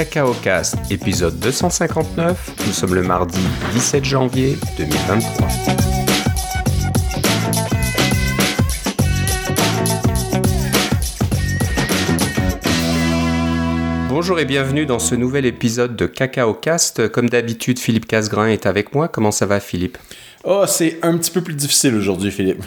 Cacao Cast, épisode 259. Nous sommes le mardi 17 janvier 2023. Bonjour et bienvenue dans ce nouvel épisode de Cacao Cast. Comme d'habitude, Philippe Casgrain est avec moi. Comment ça va, Philippe? Oh, c'est un petit peu plus difficile aujourd'hui, Philippe.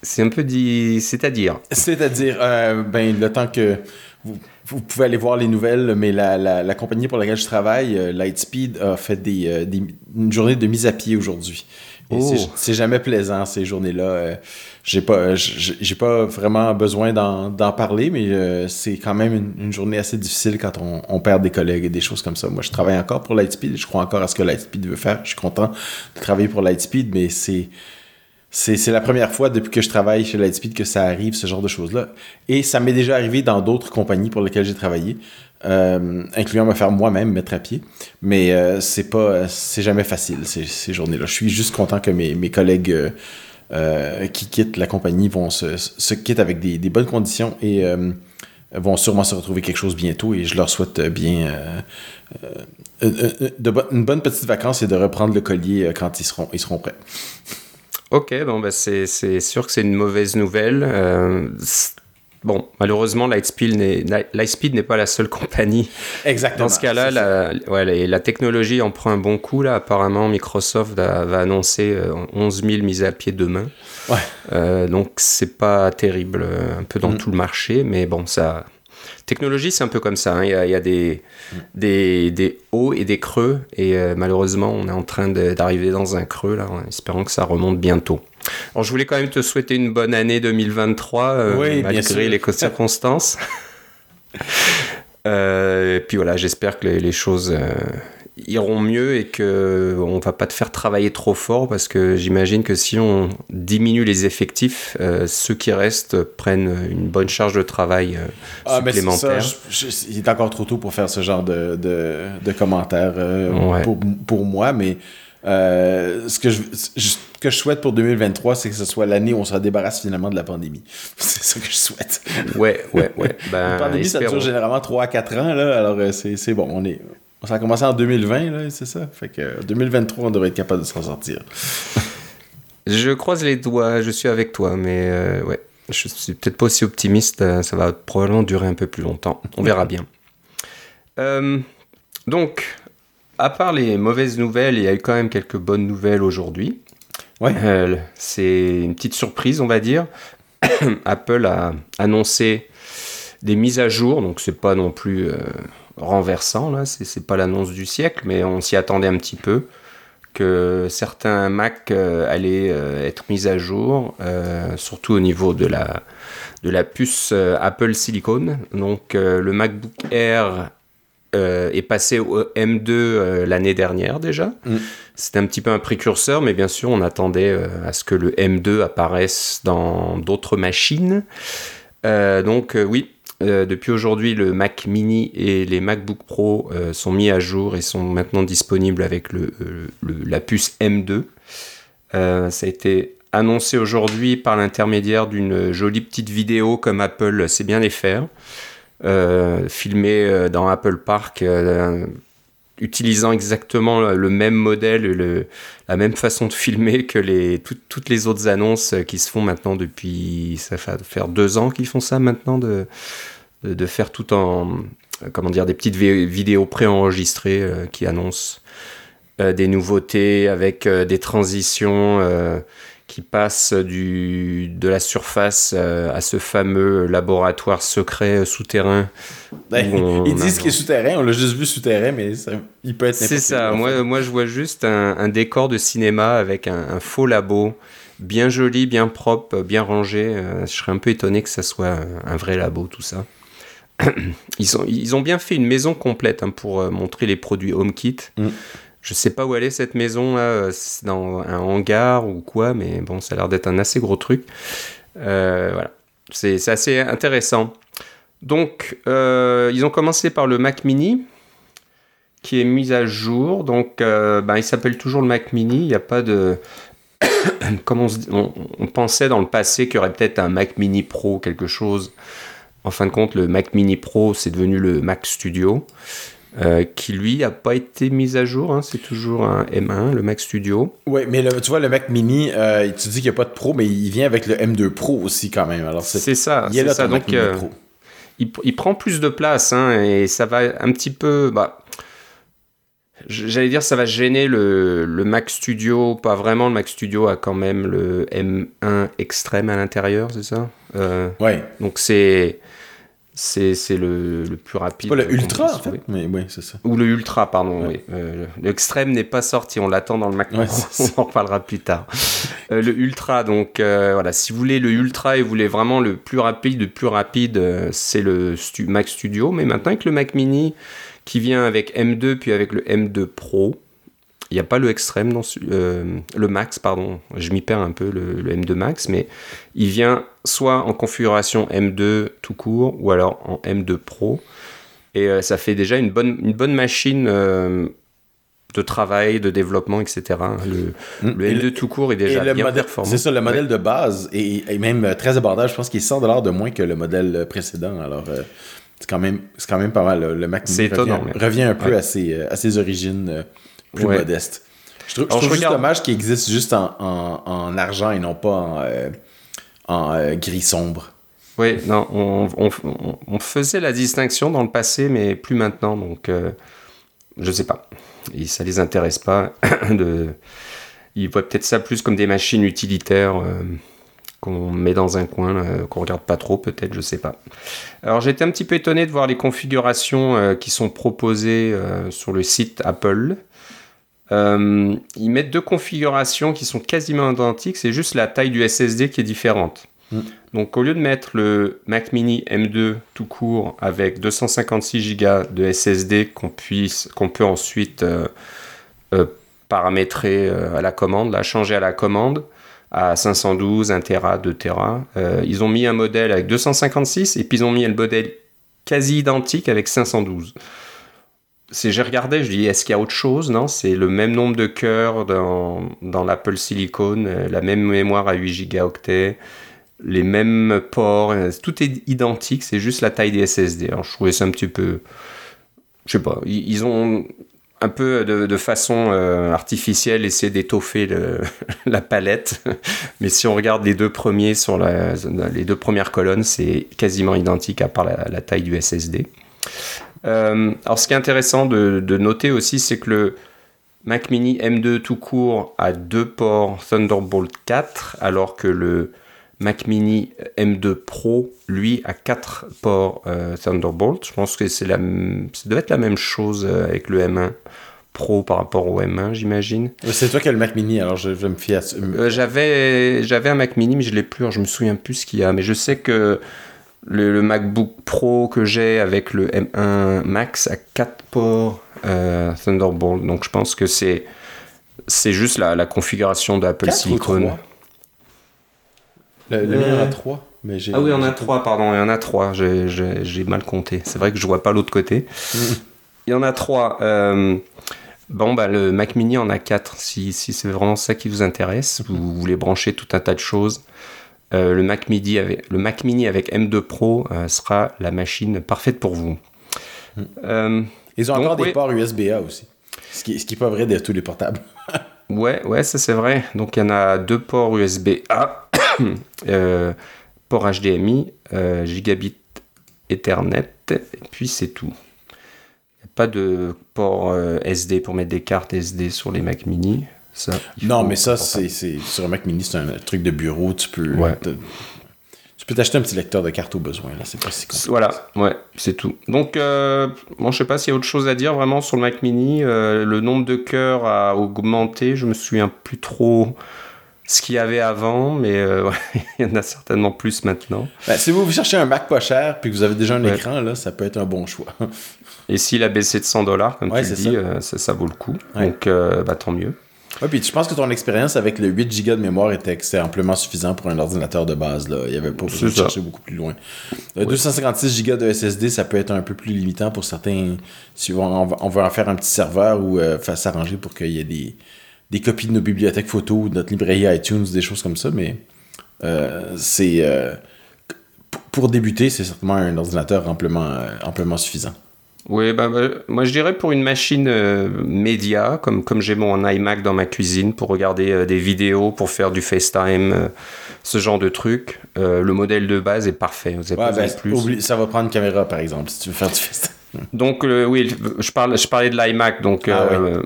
C'est un peu dit. C'est-à-dire? C'est-à-dire, euh, ben, le temps que vous, vous pouvez aller voir les nouvelles, mais la, la, la compagnie pour laquelle je travaille, euh, Lightspeed, a fait des, euh, des- une journée de mise à pied aujourd'hui. Oh. c'est- jamais plaisant, ces journées-là. Euh, j'ai pas, j'ai pas vraiment besoin d'en d'en parler, mais c'est quand même une, une journée assez difficile quand on, on perd des collègues et des choses comme ça. Moi, je travaille encore pour Lightspeed, je crois encore à ce que Lightspeed veut faire. Je suis content de travailler pour Lightspeed, mais c'est c'est la première fois depuis que je travaille chez Lightspeed que ça arrive, ce genre de choses-là. Et ça m'est déjà arrivé dans d'autres compagnies pour lesquelles j'ai travaillé, euh, incluant me faire moi-même mettre à pied. Mais euh, c'est pas, c'est jamais facile ces, journées-là. Je suis juste content que mes, collègues euh, qui quittent la compagnie vont se, quittent avec des, bonnes conditions et vont sûrement se retrouver quelque chose bientôt. Et je leur souhaite bien une bonne petite vacance et de reprendre le collier quand ils seront, ils seront prêts. Ok, bon, bah c'est sûr que c'est une mauvaise nouvelle. Euh, bon, malheureusement, Lightspeed n'est pas la seule compagnie. Exactement. Dans ce cas-là, la, ouais, la, la technologie en prend un bon coup. Là. Apparemment, Microsoft va, va annoncer euh, 11 000 mises à pied demain. Ouais. Euh, donc, c'est pas terrible euh, un peu dans Mm. tout le marché, mais bon, ça. Technologie, c'est un peu comme ça. hein. Il y a, il y a des, des, des hauts et des creux, et euh, malheureusement, on est en train d'arriver dans un creux, là, en espérant que ça remonte bientôt. Alors, je voulais quand même te souhaiter une bonne année 2023, euh, Oui, malgré les circonstances. Euh, et puis voilà, j'espère que les, les choses euh, iront mieux et que on va pas te faire travailler trop fort parce que j'imagine que si on diminue les effectifs, euh, ceux qui restent prennent une bonne charge de travail euh, Ah, ça, supplémentaire. je- je- il est encore trop tôt pour faire ce genre de, de, de commentaires euh, Ouais. pour, pour moi, mais euh, ce, que je, que je souhaite pour 2023, c'est que ce soit l'année où on se débarrasse finalement de la pandémie. C'est ça que je souhaite. Ouais, ouais, ouais. Ben, la pandémie, ça dure généralement 3 à 4 ans, là, alors euh, c'est bon. On est, ça a commencé en 2020, là, c'est ça. Fait que euh, 2023, on devrait être capable de s'en sortir. Je croise les doigts, je suis avec toi, mais euh, ouais, je suis peut-être pas aussi optimiste. euh, Ça va probablement durer un peu plus longtemps. On verra bien. Euh, donc, à part les mauvaises nouvelles, il y a eu quand même quelques bonnes nouvelles aujourd'hui. Ouais. Euh, c'est une petite surprise, on va dire. Apple a annoncé des mises à jour, donc c'est pas non plus euh, renversant là, c'est c'est pas l'annonce du siècle, mais on s'y attendait un petit peu que certains Mac euh, allaient euh, être mis à jour, euh, surtout au niveau de la, de la puce Apple Silicon. Donc le MacBook Air est passé au M2 euh, l'année dernière déjà. Mm. C'était un petit peu un précurseur, mais bien sûr on attendait à ce que le M2 apparaisse dans d'autres machines. Donc oui, euh, depuis aujourd'hui, le Mac Mini et les MacBook Pro euh, sont mis à jour et sont maintenant disponibles avec euh, la puce M2. Euh, ça a été annoncé aujourd'hui par l'intermédiaire d'une jolie petite vidéo comme Apple sait bien les faire, filmée dans Apple Park, utilisant exactement le- même modèle, le, la même façon de filmer que les, tout- toutes les autres annonces qui se font maintenant depuis, ça fait faire deux ans qu'ils font ça maintenant, de, de, faire tout en, comment dire, des petites vi- vidéos préenregistrées euh, qui annoncent euh, des nouveautés avec euh, des transitions qui passent du, de la surface euh, à ce fameux laboratoire secret euh, souterrain. Ben, on Ils disent qu'il est souterrain, on l'a juste vu souterrain, mais ça- il peut être C'est ça, moi, moi je vois juste un, un décor de cinéma avec un, un faux labo, bien joli, bien propre, bien rangé. Euh, je serais un peu étonné que ça soit un, vrai labo, tout ça. Ils ont, ils ont bien fait une maison complète hein, pour montrer les produits HomeKit. Mm. Je sais pas où elle est cette maison là, euh, dans un hangar ou quoi, mais bon, ça a l'air d'être un assez gros truc. Euh, voilà, c'est assez intéressant. Donc, euh, ils ont commencé par le Mac Mini, qui est mis à jour. Donc, ben, il s'appelle toujours le Mac Mini. Il n'y a pas de. Comme on, on pensait dans le passé qu'il y aurait peut-être un Mac Mini Pro, quelque chose. En fin de compte, le Mac Mini Pro, c'est devenu le Mac Studio. Euh, qui lui a pas été mis à jour. hein. C'est toujours un M1, le Mac Studio. Oui, mais le- tu vois, le Mac Mini, euh, tu dis qu'il n'y a pas de Pro, mais il vient avec le M2 Pro aussi quand même. Alors, c'est ça. il est là, ça. Mac euh, Pro. il, il prend plus de place hein, et ça va un petit peu. Bah, J'allais dire ça va gêner le, le Mac Studio, pas vraiment. Le Mac Studio a quand même le M1 extrême à l'intérieur, c'est ça? Euh, Ouais. Donc c'est c'est c'est le, le plus rapide. Qu'on Ultra, en fait. Mais oui, c'est ça. Ou le Ultra, pardon. Ouais. Oui. Euh, L'extrême n'est pas sorti, on l'attend dans le Mac. Ouais, on en reparlera plus tard. Euh, le Ultra, donc euh, voilà, si vous voulez le Ultra et vous voulez vraiment le plus rapide, le plus rapide, euh, c'est le stu- Mac Studio. Mais maintenant avec le Mac Mini qui vient avec M2 puis avec le M2 Pro, il n'y a pas le extrême, dans ce- euh, le Max, pardon. Je m'y perds un peu, le, le M2 Max, mais il vient soit en configuration M2 tout court ou alors en M2 Pro. Et euh, ça fait déjà une bonne, une bonne machine euh, de travail, de développement, etc. Le, le Et M2 tout court est déjà bien modèle- performant. C'est ça, le modèle de base est, est même euh, très abordable. Je pense qu'il est 100 de moins que le modèle précédent. Alors, c'est quand, même- quand même pas mal. Le Mac revient, étonnant, revient un peu Ouais. à, ses, à ses origines plus Ouais. modestes. Je trouve, je trouve juste regarde- dommage qu'il existe juste en, en- en argent et non pas en, euh, en euh, gris sombre. Oui, non, on, on- on- on faisait la distinction dans le passé, mais plus maintenant, donc euh, je sais pas. Et ça les intéresse pas. de... Ils voient peut-être ça plus comme des machines utilitaires euh, qu'on met dans un coin, euh, qu'on regarde pas trop, peut-être, je sais pas. Alors j'étais un petit peu étonné de voir les configurations euh, qui sont proposées euh, sur le site Apple. Euh, ils mettent deux configurations qui sont quasiment identiques, c'est juste la taille du SSD qui est différente. Donc au lieu de mettre le Mac Mini M2 tout court avec 256 Go de SSD qu'on puisse qu'on peut ensuite euh, euh, paramétrer à la commande, la changer à la commande à 512, 1 Tera, 2 Tera, ils ont mis un modèle avec 256 et puis ils ont mis le modèle quasi identique avec 512. C'est, j'ai regardé, je dis, est-ce qu'il y a autre chose? Non, c'est le même nombre de cœurs dans, dans l'Apple Silicon, euh, la même mémoire à 8 gigaoctets, les mêmes ports, euh, tout est identique, c'est juste la taille des SSD. Alors je trouvais ça un petit peu, je sais pas, ils, ont un peu de, façon euh, artificielle essayé d'étoffer la palette, mais si on regarde les deux premiers sur les deux premières colonnes, c'est quasiment identique à part la taille du SSD. Euh, alors ce qui est intéressant de, de noter aussi, c'est que le Mac Mini M2 tout court a deux ports Thunderbolt 4, alors que le Mac Mini M2 Pro, lui, a quatre ports euh, Thunderbolt. Je pense que c'est la, ça doit être la même chose euh, avec le M1 Pro par rapport au M1, j'imagine. C'est toi qui as le Mac Mini, alors je vais me fier à. Euh, j'avais, j'avais un Mac Mini, mais je l'ai plus. alors je me souviens plus ce qu'il y a. Mais je sais que le, le MacBook Pro que j'ai avec le M1 Max a 4 ports euh, Thunderbolt. Donc je pense que c'est, c'est juste la, la configuration d'Apple Silicon. Le, le mien en a Euh, 3. Mais Ah oui, on a j'ai- trois, pardon, il y en a trois. J'ai- J'ai j'ai mal compté. C'est vrai que je vois pas l'autre côté. Il y en a trois. Euh, bon, bah, le Mac Mini en a quatre. Si, si c'est vraiment ça qui vous intéresse, vous voulez brancher tout un tas de choses. Euh, le, Mac Mini avec, le Mac Mini avec M2 Pro euh, sera la machine parfaite pour vous. Euh, Ils ont Donc, encore des oui. ports USB-A aussi. Ce qui, ce qui est pas vrai de tous les portables. Ouais, ouais, ça c'est vrai. Donc il y en a deux ports USB-A, port HDMI, gigabit Ethernet, et puis c'est tout. Il n'y a pas de port SD pour mettre des cartes SD sur les Mac Mini. Ça, Non, mais ça, c'est c'est- sur un Mac Mini, c'est un truc de bureau. Tu peux Ouais. te- tu peux t'acheter un petit lecteur de carte au besoin. Là, c'est pas si compliqué. Voilà, ouais, c'est tout. Donc, euh, bon, je sais pas s'il y a autre chose à dire vraiment sur le Mac Mini. Euh, le nombre de cœurs a augmenté. Je me souviens plus trop ce qu'il y avait avant, mais euh, ouais, il y en a certainement plus maintenant. Ben, si vous vous cherchez un Mac pas cher puis que vous avez déjà un Ouais. écran, là, ça peut être un bon choix. Et s'il a baissé de 100 dollars, comme Ouais, tu dis, ça. euh, ça, ça vaut le coup. Ouais. Donc, euh, bah, tant mieux. Ouais, puis je pense que ton expérience avec le 8 Go de mémoire était, c'était amplement suffisant pour un ordinateur de base. Là. Il n'y avait pas besoin de ça. chercher beaucoup plus loin. Euh, 256 Go de SSD, ça peut être un peu plus limitant pour certains. Si on, on va- on veut en faire un petit serveur ou euh, faire s'arranger pour qu'il y ait des, des copies de nos bibliothèques photos de notre librairie iTunes, des choses comme ça. Mais euh, c'est. euh, pour débuter, c'est certainement un ordinateur amplement, amplement suffisant. Oui, bah, bah, moi je dirais pour une machine euh, média, comme, comme j'ai mon iMac dans ma cuisine, pour regarder euh, des vidéos, pour faire du FaceTime, euh, ce genre de trucs, le modèle de base est parfait. Vous avez Ouais, pas ben, plus. oublie- ça va prendre une caméra, par exemple, si tu veux faire du FaceTime. Donc euh, oui, je, parle, je parlais de l'iMac. Donc Ah euh,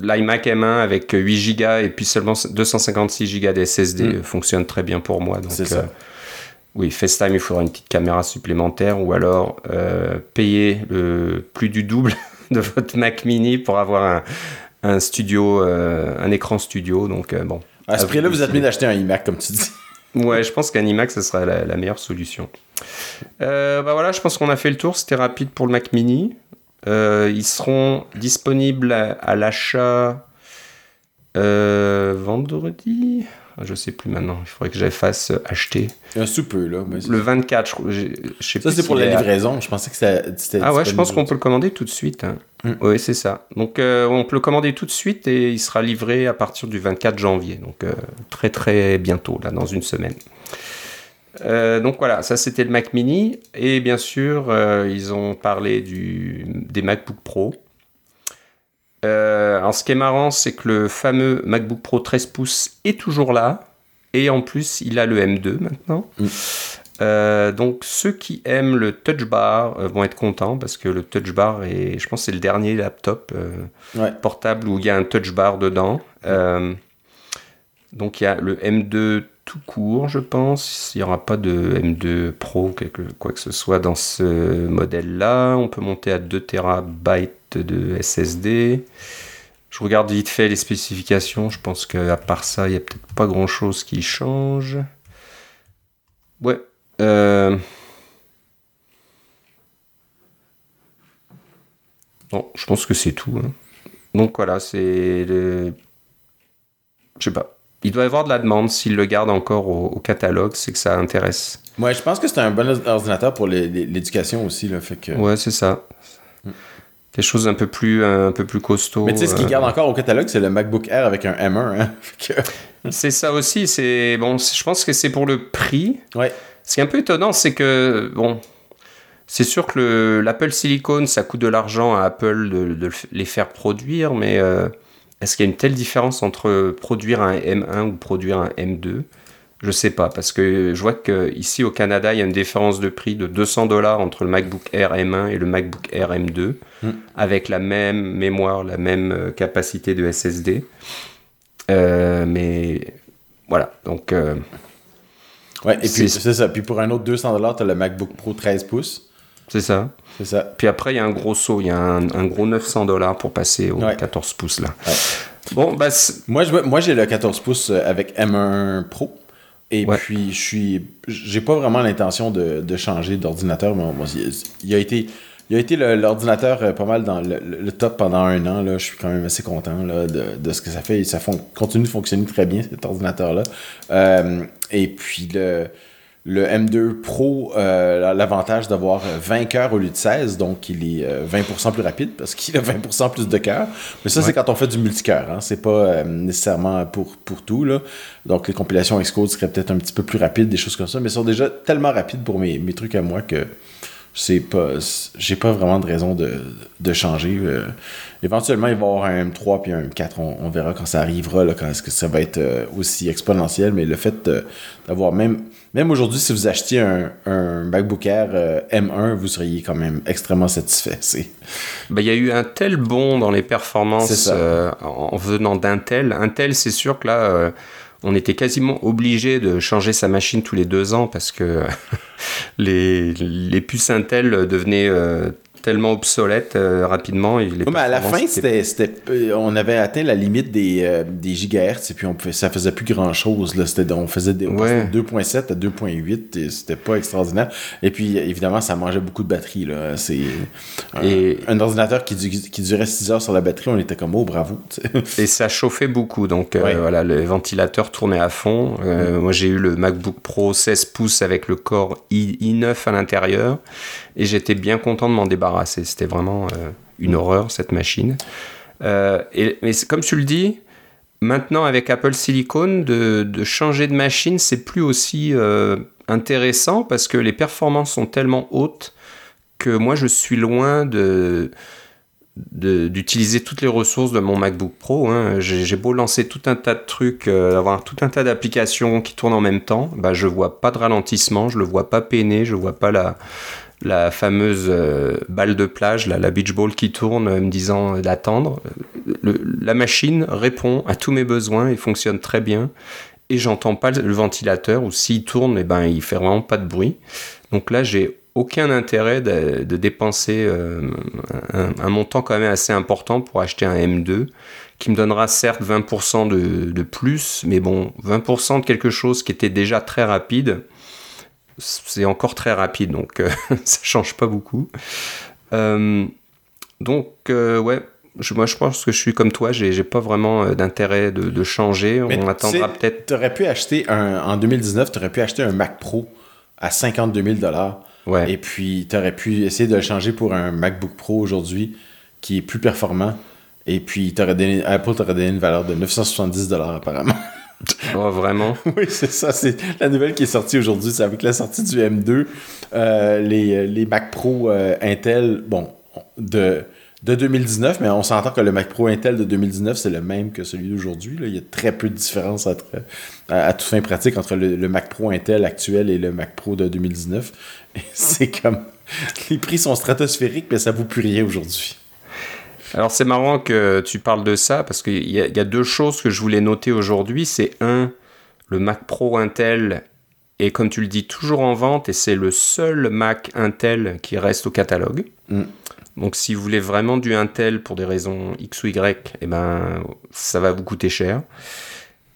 l'iMac M1 avec 8 Go et puis seulement 256 Go de SSD Mm. euh, fonctionne très bien pour moi. Donc, C'est ça. euh, oui, FaceTime, il faudra une petite caméra supplémentaire ou alors euh, payer le plus du double de votre Mac Mini pour avoir un, un studio, euh, un écran studio. Donc euh, bon. À ce prix-là, vous êtes mieux d'acheter un iMac, comme tu dis. Ouais, je pense qu'un iMac, ce serait la, la meilleure solution. Bah voilà, je pense qu'on a fait le tour. C'était rapide pour le Mac Mini. Ils seront disponibles à, à l'achat vendredi. Ah, Je sais plus maintenant. Il faudrait que j'efface euh, acheter. Un sous peu, là. mais Le 24, je, je sais Ça, c'est pour la à- livraison. Je pensais que c'était Ah ouais, je pense qu'on peut le commander tout de suite. hein. Mm. Oui, c'est ça. Donc euh, on peut le commander tout de suite et il sera livré à partir du 24 janvier. Donc euh, très très bientôt, là, dans une semaine. Euh, donc voilà, ça c'était le Mac Mini. Et bien sûr, ils ont parlé du, des MacBook Pro. Euh, alors ce qui est marrant, c'est que le fameux MacBook Pro 13 pouces est toujours là. Et en plus, il a le M2 maintenant. Mm. Euh, donc ceux qui aiment le Touch Bar euh, vont être contents parce que le Touch Bar est, je pense, c'est le dernier laptop euh, Ouais. portable où il y a un Touch Bar dedans. Donc il y a le M2 tout court, je pense. Il n'y aura pas de M2 Pro, quelque, quoi que ce soit dans ce modèle-là. On peut monter à 2 TB de SSD. Je regarde vite fait les spécifications. Je pense qu'à part ça, il n'y a peut-être pas grand-chose qui change. Ouais. euh, Bon, je pense que c'est tout. hein. Donc voilà, c'est le... Je sais pas. Il doit y avoir de la demande. S'il le garde encore au, au catalogue, c'est que ça intéresse. Ouais, je pense que c'est un bon ordinateur pour l'éducation aussi, là. Fait que... Ouais, c'est ça. Quelque chose un peu plus, un peu plus costaud. Mais tu sais, ce qu'ils euh, gardent encore au catalogue, c'est le MacBook Air avec un M1. Hein? Que- C'est ça aussi. C'est bon. Je pense que c'est pour le prix. Ouais. Ce qui est un peu étonnant, c'est que bon, c'est sûr que le- l'Apple Silicon, ça coûte de l'argent à Apple de, de les faire produire, mais euh, est-ce qu'il y a une telle différence entre produire un M1 ou produire un M2 Je sais pas, parce que je vois que ici au Canada, il y a une différence de prix de 200 dollars entre le MacBook Air M1 et le MacBook Air M2, Hmm. avec la même mémoire, la même euh, capacité de SSD. Euh, mais voilà, donc. euh, Ouais, et puis c'est ça. Puis pour un autre 200$, t'as le MacBook Pro 13 pouces. c'est ça. C'est ça. Puis après, il y a un gros saut, il y a un, un gros 900 dollars pour passer au Ouais. 14 pouces là. Ouais. Bon, bah, Moi, je, moi, j'ai le 14 pouces euh, avec M1 Pro. Et Ouais. puis, je suis. J'ai pas vraiment l'intention de, de changer d'ordinateur. Moi, moi, il, il a été. Il a été l'ordinateur euh, pas mal dans le, top pendant un an. Là. Je suis quand même assez content là, de, de ce que ça fait. Et ça continue de fonctionner très bien, cet ordinateur-là. Euh, et puis, le, le M2 Pro euh, a l'avantage d'avoir euh, 20 cœurs au lieu de 16. Donc, il est euh, 20% plus rapide parce qu'il a 20% plus de cœurs. Mais ça, c'est quand on fait du multicœur. Hein. C'est pas euh, nécessairement pour, pour tout. Là. Donc, les compilations Xcode seraient peut-être un petit peu plus rapides, des choses comme ça. Mais ils sont déjà tellement rapides pour mes, mes trucs à moi que c'est pas j'ai pas vraiment de raison de, de changer Euh, éventuellement il va y avoir un M3 puis un M4 on, on verra quand ça arrivera là, quand est-ce que ça va être euh, aussi exponentiel. Mais le fait de- d'avoir même même aujourd'hui si vous achetiez un, un MacBook Air euh, M1 vous seriez quand même extrêmement satisfait c'est. Bah, il y a eu un tel bond dans les performances euh, en en venant d'Intel. Intel, c'est sûr que là, euh, on était quasiment obligé de changer sa machine tous les deux ans parce que les, les puces devenaient euh, tellement obsolètes euh, rapidement. et les Ouais, mais à la fin, c'était, c'était, euh, on avait atteint la limite des, euh, des gigahertz et puis on pouvait, ça faisait plus grand chose. Là. On faisait des, Ouais. de 2.7 à 2.8 et c'était pas extraordinaire. Et puis évidemment, ça mangeait beaucoup de batterie. Là. C'est un, Et- un ordinateur qui, qui durait 6 heures sur la batterie, on était comme oh bravo. Et ça chauffait beaucoup, donc euh, voilà, le ventilateur tournait à fond. Euh, Moi, j'ai eu le MacBook Pro 16 pouces avec le Core i, i9 à l'intérieur, et j'étais bien content de m'en débarrasser. C'était vraiment euh, une horreur cette machine. Euh, et, mais comme tu le dis, maintenant avec Apple Silicon, de, changer de machine, c'est plus aussi euh, intéressant parce que les performances sont tellement hautes que moi je suis loin de d'utiliser toutes les ressources de mon MacBook Pro. Hein. J'ai beau lancer tout un tas de trucs, avoir tout un tas d'applications qui tournent en même temps, bah, je vois pas de ralentissement, je le vois pas peiner, je vois pas la, la fameuse euh, balle de plage, la, beach ball qui tourne euh, me disant d'attendre. La machine répond à tous mes besoins et fonctionne très bien. Et j'entends pas le ventilateur, ou s'il tourne, et eh ben, il fait vraiment pas de bruit. Donc là, j'ai aucun intérêt de, dépenser euh, un, montant quand même assez important pour acheter un M2 qui me donnera certes 20% de, plus, mais bon, 20% de quelque chose qui était déjà très rapide, c'est encore très rapide, donc euh, ça change pas beaucoup. Euh, donc, ouais, moi je pense que je suis comme toi, j'ai pas vraiment d'intérêt de, changer. On attendra peut-être. Tu aurais pu acheter un, en 2019, tu aurais pu acheter un Mac Pro à 52 000 et puis, tu aurais pu essayer de le changer pour un MacBook Pro aujourd'hui qui est plus performant. Et puis, donné, Apple t'aurait donné une valeur de 970 apparemment. Oh, vraiment? oui, c'est ça. C'est la nouvelle qui est sortie aujourd'hui. C'est avec la sortie du M2, euh, les, les, Mac Pro euh, Intel, bon, de de 2019, mais on s'entend que le Mac Pro Intel de 2019, c'est le même que celui d'aujourd'hui. Il y a très peu de différence entre, à, toute fin pratique entre le, Mac Pro Intel actuel et le Mac Pro de 2019. C'est comme... Les prix sont stratosphériques, mais ça vaut plus rien aujourd'hui. Alors c'est marrant que tu parles de ça, parce qu'il y, y, a deux choses que je voulais noter aujourd'hui. C'est un, le Mac Pro Intel est, comme tu le dis, toujours en vente, et c'est le seul Mac Intel qui reste au catalogue. Mm. Donc si vous voulez vraiment du Intel pour des raisons X ou Y, eh ben, ça va vous coûter cher.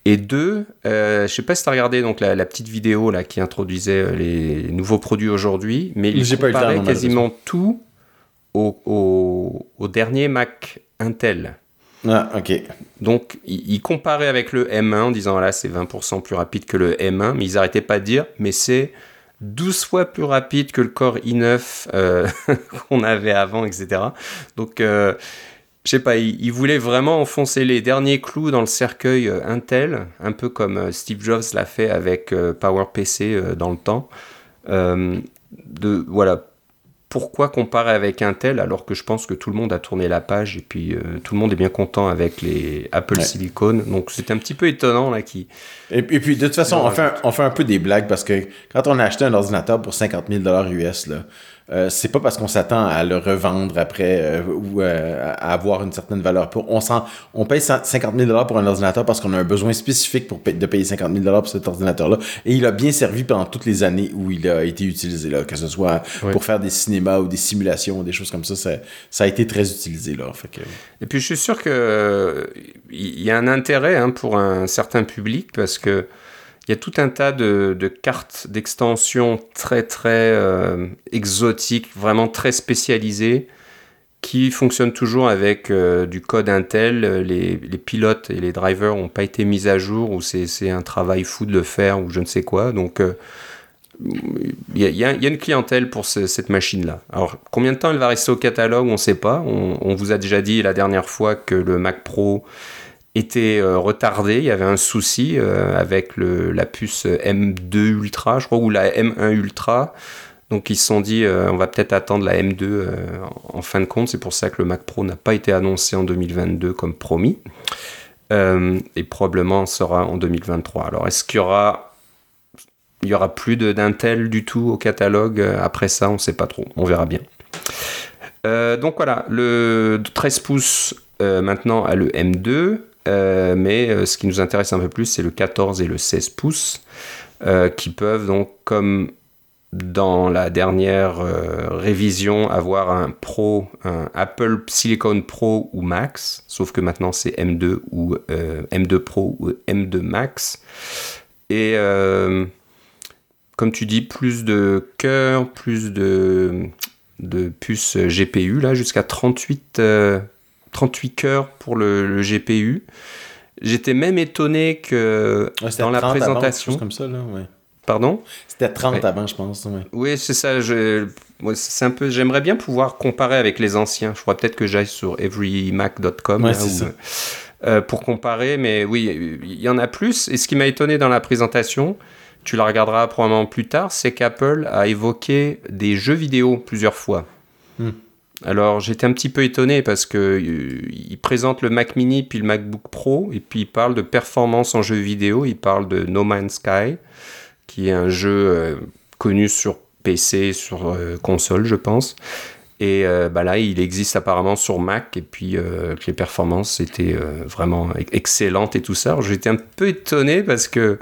Et deux, euh, je sais pas si tu as regardé donc, la, petite vidéo là, qui introduisait euh, les nouveaux produits aujourd'hui, mais il comparait quasiment tout au, dernier Mac Intel. Ah, ok. Donc, il, comparait avec le M1 en disant, là, c'est 20% plus rapide que le M1, mais ils n'arrêtaient pas de dire, mais c'est 12 fois plus rapide que le Core i9 euh, qu'on avait avant, etc. Donc, euh, je sais pas, il, voulait vraiment enfoncer les derniers clous dans le cercueil euh, Intel, un peu comme Steve Jobs l'a fait avec PowerPC dans le temps. de, voilà, pourquoi comparer avec Intel alors que je pense que tout le monde a tourné la page et puis tout le monde est bien content avec les Apple Silicon. Donc c'était un petit peu étonnant là qui. Et, puis de toute façon, on fait, on fait un peu des blagues parce que quand on a acheté un ordinateur pour 50 000 US là, euh, c'est pas parce qu'on s'attend à le revendre après euh, ou euh, à avoir une certaine valeur. Pour, on, on paye 50 000 pour un ordinateur parce qu'on a un besoin spécifique pour de payer 50 000 pour cet ordinateur-là. Et il a bien servi pendant toutes les années où il a été utilisé, là, que ce soit pour faire des cinémas ou des simulations ou des choses comme ça. Ça, a été très utilisé. Là, fait Et puis je suis sûr qu'il y a un intérêt hein, pour un certain public parce que il y a tout un tas de, cartes d'extension très très euh, exotiques, vraiment très spécialisées, qui fonctionnent toujours avec euh, du code Intel. Les, pilotes et les drivers n'ont pas été mis à jour, ou c'est un travail fou de le faire, ou je ne sais quoi. Donc euh, il y, a une clientèle pour cette machine-là. Alors, combien de temps elle va rester au catalogue, on ne sait pas. On, on, vous a déjà dit la dernière fois que le Mac Pro était euh, retardé. Il y avait un souci euh, avec la puce M2 Ultra, je crois, ou la M1 Ultra. Donc ils se sont dit, euh, on va peut-être attendre la M2 en fin de compte. C'est pour ça que le Mac Pro n'a pas été annoncé en 2022 comme promis. et probablement sera en 2023. Alors est-ce qu'il y aura il y aura plus d'Intel du tout au catalogue après ça On ne sait pas trop. On verra bien. donc voilà, le 13 pouces maintenant a le M2. Euh, mais euh, ce qui nous intéresse un peu plus, c'est le 14 et le 16 pouces, euh, qui peuvent donc, comme dans la dernière révision, avoir un Pro, un Apple Silicon Pro ou Max, sauf que maintenant c'est M2 ou M2 Pro ou M2 Max. Et comme tu dis, plus de cœur, plus de, de puces GPU, là, jusqu'à 38 38 cœurs pour le, GPU. J'étais même étonné que dans la présentation. comme ça, là, Pardon? C'était 30 avant, je pense. Oui, c'est ça. Je... c'est un peu. J'aimerais bien pouvoir comparer avec les anciens. Je crois peut-être que j'aille sur everymac.com euh, pour comparer, mais oui, il y en a plus. Et ce qui m'a étonné dans la présentation, tu la regarderas probablement plus tard, c'est qu'Apple a évoqué des jeux vidéo plusieurs fois. Hmm. Alors j'étais un petit peu étonné parce que euh, présente le Mac Mini puis le MacBook Pro et puis il parle de performance en jeu vidéo. Il parle de No Man's Sky, qui est un jeu euh, connu sur PC, sur euh, console, je pense. Et bah là, il existe apparemment sur Mac et puis que les performances étaient vraiment excellentes et tout ça. J'étais un peu étonné parce que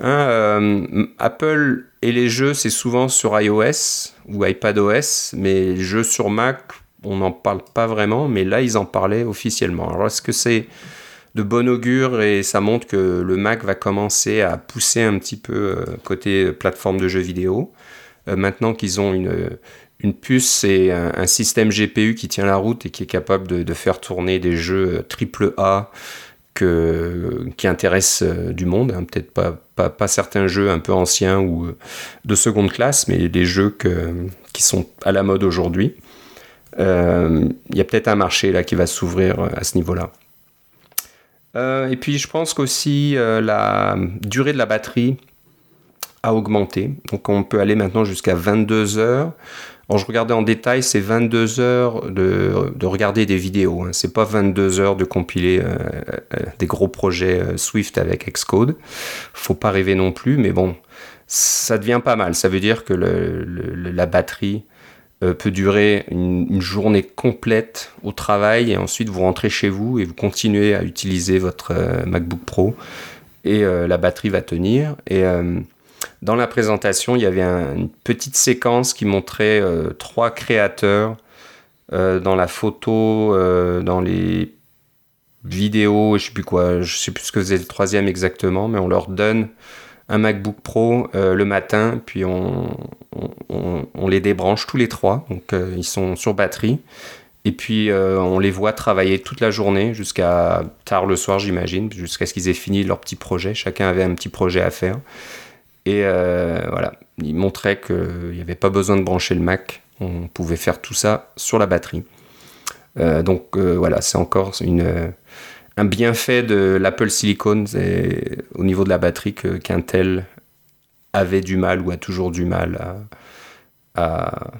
hein, Apple et les jeux, c'est souvent sur iOS ou iPadOS, mais jeux sur Mac, on n'en parle pas vraiment, mais là, ils en parlaient officiellement. Alors, est-ce que c'est de bon augure et ça montre que le Mac va commencer à pousser un petit peu euh, côté plateforme de jeux vidéo euh, Maintenant qu'ils ont une, puce et un, système GPU qui tient la route et qui est capable de, faire tourner des jeux AAA que, qui intéressent euh, du monde, hein. peut-être pas, pas, certains jeux un peu anciens ou euh, de seconde classe, mais des jeux qui sont à la mode aujourd'hui. Euh, il y a peut-être un marché là qui va s'ouvrir à ce niveau-là. et puis je pense qu'aussi la durée de la batterie a augmenté. Donc on peut aller maintenant jusqu'à 22 heures. Alors, je regardais en détail, c'est 22 heures de, de, regarder des vidéos. Hein. C'est pas 22 heures de compiler euh, euh, des gros projets euh, Swift avec Xcode. Faut pas rêver non plus, mais bon, ça devient pas mal. Ça veut dire que la batterie peut durer une, journée complète au travail et ensuite vous rentrez chez vous et vous continuez à utiliser votre MacBook Pro et la batterie va tenir. Dans la présentation, il y avait une petite séquence qui montrait euh, trois créateurs euh, dans la photo, euh, dans les vidéos, je sais plus quoi, je sais plus ce que faisait le troisième exactement, mais on leur donne un MacBook Pro le matin, puis on, on, les débranche tous les trois, donc ils sont sur batterie. Et puis on les voit travailler toute la journée jusqu'à tard le soir, j'imagine, jusqu'à ce qu'ils aient fini leur petit projet. Chacun avait un petit projet à faire. Et euh, voilà, il montrait qu'il n'y avait pas besoin de brancher le Mac, on pouvait faire tout ça sur la batterie. Euh, donc euh, voilà, c'est encore une, un bienfait de l'Apple Silicon au niveau de la batterie qu'Intel avait du mal ou a toujours du mal à,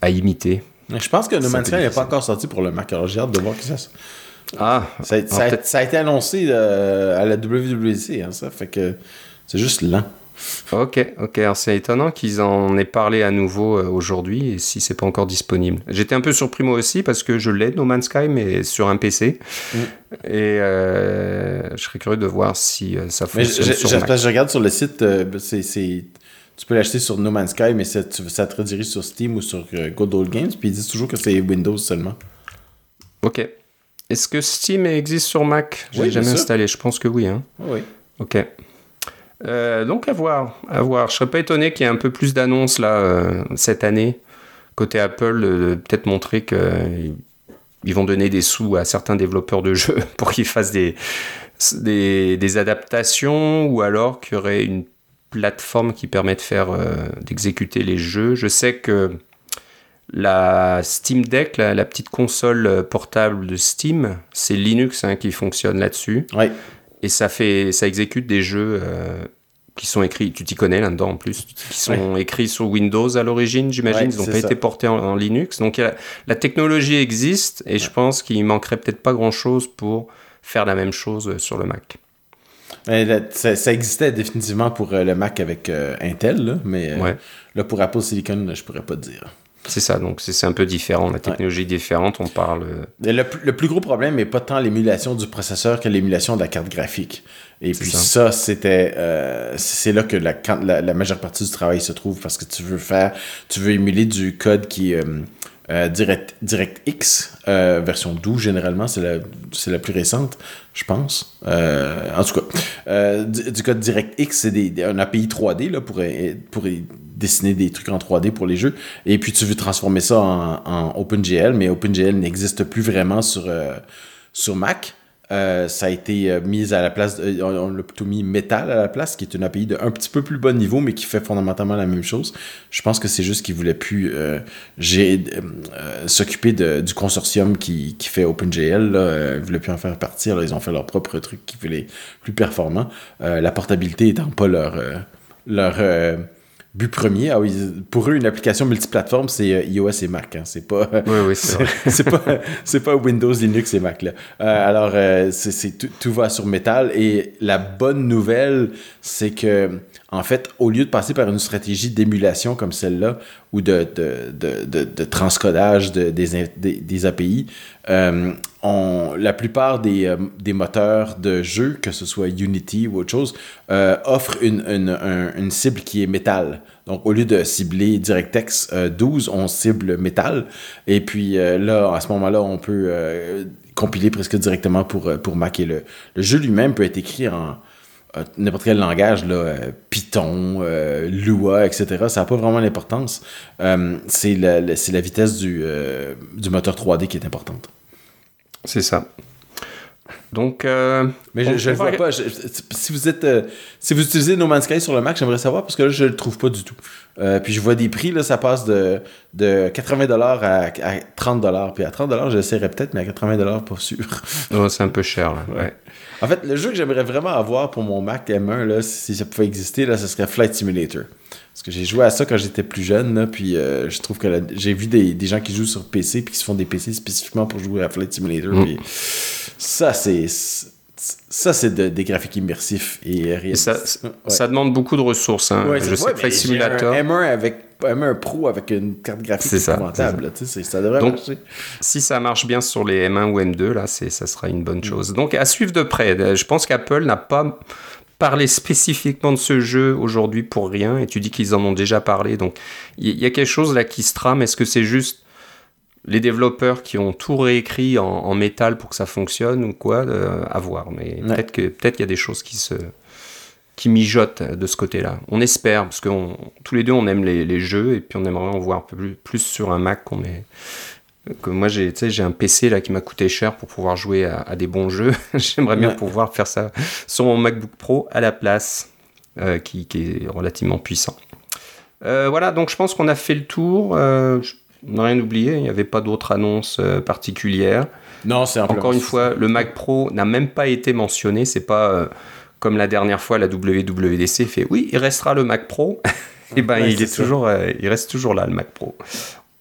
à, imiter. Je pense que No Man's Sky n'est pas encore sorti pour le Mac. Alors j'ai hâte de voir que ça. Ah, ça, a, ça, a, été annoncé à la WWDC, hein, ça fait que c'est juste lent. Ok, ok. Alors c'est étonnant qu'ils en aient parlé à nouveau euh, aujourd'hui et si c'est pas encore disponible. J'étais un peu surpris moi aussi parce que je l'ai No Man's Sky mais sur un PC mm. et euh, je serais curieux de voir si euh, ça fonctionne sur Mac. Je regarde sur le site, c'est tu peux l'acheter sur No Man's Sky mais ça, ça, te redirige sur Steam ou sur Good Old Games puis ils disent toujours que c'est Windows seulement. Ok. Est-ce que Steam existe sur Mac? Je l'ai jamais installé. Je pense que oui. Hein. Oui. Ok. Euh, donc à voir, à voir. Je serais pas étonné qu'il y ait un peu plus d'annonces là euh, cette année côté Apple, peut-être montrer qu'ils vont donner des sous à certains développeurs de jeux pour qu'ils fassent des, adaptations ou alors qu'il y aurait une plateforme qui permet euh, d'exécuter les jeux. Je sais que la Steam Deck, la, petite console portable de Steam, c'est Linux hein, qui fonctionne là-dessus. Ouais. Et ça fait, ça exécute des jeux euh, qui sont écrits, tu t'y connais là-dedans en plus, qui sont écrits sur Windows à l'origine, j'imagine, ils n'ont pas été portés en, Linux. Donc la technologie existe et je pense qu'il manquerait peut-être pas grand-chose pour faire la même chose sur le Mac. ça, ça, existait définitivement pour euh, le Mac avec euh, Intel, mais là pour Apple Silicon, je pourrais pas te dire. C'est ça, donc c'est un peu différent, la technologie est différente, on parle... Euh, le, plus gros problème n'est pas tant l'émulation du processeur que l'émulation de la carte graphique. Et puis ça, c'était... Euh, c'est là que la, la, majeure partie du travail se trouve, parce que tu veux faire... Tu veux émuler du code qui... Euh, euh, Direct, DirectX, euh, version 12 généralement, c'est la, la plus récente, je pense. Euh, en tout cas, du, code DirectX, c'est un API 3D là, pour, pour dessiner des trucs en 3D pour les jeux. Et puis tu veux transformer ça en, en OpenGL, mais OpenGL n'existe plus vraiment sur, sur Mac. Euh, ça a été euh, mis à la place, euh, on, l'a plutôt mis Metal à la place, qui est une API de un petit peu plus bas niveau, mais qui fait fondamentalement la même chose. Je pense que c'est juste qu'ils voulaient plus s'occuper du consortium qui, qui fait OpenGL. Là. Ils voulaient plus en faire partir. Ils ont fait leur propre truc qui voulait plus performant. la portabilité étant pas leur leur but premier. Ah oui, pour eux, une application multiplateforme, c'est euh, iOS et Mac. Hein. C'est pas, c'est pas, c'est pas Windows, Linux et Mac. Là. Euh, alors, euh, c'est, tout, tout, va sur Metal. Et la bonne nouvelle, c'est que, en fait, au lieu de passer par une stratégie d'émulation comme celle-là, ou de, de, de, de transcodage des, des, des, API, on, la plupart des, des, moteurs de jeu, que ce soit Unity ou autre chose, offrent une, cible qui est métal. Donc, au lieu de cibler DirectX 12, euh, on cible métal. Et puis euh, là, à ce moment-là, on peut euh, compiler presque directement pour, pour Mac. Le, jeu lui-même peut être écrit en n'importe quel langage, là, Python, Lua, etc. Ça n'a pas vraiment d'importance. c'est la, la, vitesse du, du moteur 3D qui est importante. C'est ça. Donc, euh, mais je ne vois pas. si vous êtes, euh, si vous utilisez No Man's Sky sur le Mac, j'aimerais savoir parce que là, je le trouve pas du tout. Euh, puis je vois des prix là, ça passe de, de 80 dollars à, 30 dollars. Puis à 30 dollars, j'essaierai peut-être, mais à 80 dollars, pas sûr. oh, c'est un peu cher. Là. Ouais. En fait, le jeu que j'aimerais vraiment avoir pour mon Mac M1, là, si ça pouvait exister, là, ce serait Flight Simulator. Parce que j'ai joué à ça quand j'étais plus jeune, là, puis je trouve que j'ai vu des, des, gens qui jouent sur PC puis qui se font des PC spécifiquement pour jouer à Flight Simulator. Mm. Puis ça, c'est. Ça, c'est des graphiques immersifs et réalistes. Ça, ça, demande beaucoup de ressources. Hein. je sais que Simulator. Un M1 avec un Pro avec une carte graphique épouvantable. Ça. ça devrait Donc, marcher. Si ça marche bien sur les M1 ou M2, là, ça sera une bonne mm. chose. Donc, à suivre de près. Je pense qu'Apple n'a pas parlé spécifiquement de ce jeu aujourd'hui pour rien. Et tu dis qu'ils en ont déjà parlé. Donc, il y, y, a quelque chose là qui se trame. Est-ce que c'est juste les développeurs qui ont tout réécrit en, métal pour que ça fonctionne ou quoi, euh, à voir. Mais peut-être qu'il y a des choses qui se qui mijotent de ce côté-là. On espère parce que tous les deux on aime les, jeux et puis on aimerait en voir un peu plus, sur un Mac qu'on est que moi j'ai j'ai un PC là qui m'a coûté cher pour pouvoir jouer à, des bons jeux. J'aimerais bien pouvoir faire ça sur mon MacBook Pro à la place euh, qui, est relativement puissant. Euh, voilà, donc je pense qu'on a fait le tour on n'a rien oublié, il n'y avait pas d'autres annonces euh, particulières. Non, c'est Encore une fois, le Mac Pro n'a même pas été mentionné. C'est pas euh, comme la dernière fois, la WWDC fait oui, il restera le Mac Pro. Et eh ben, il, est, toujours, euh, il reste toujours là, le Mac Pro.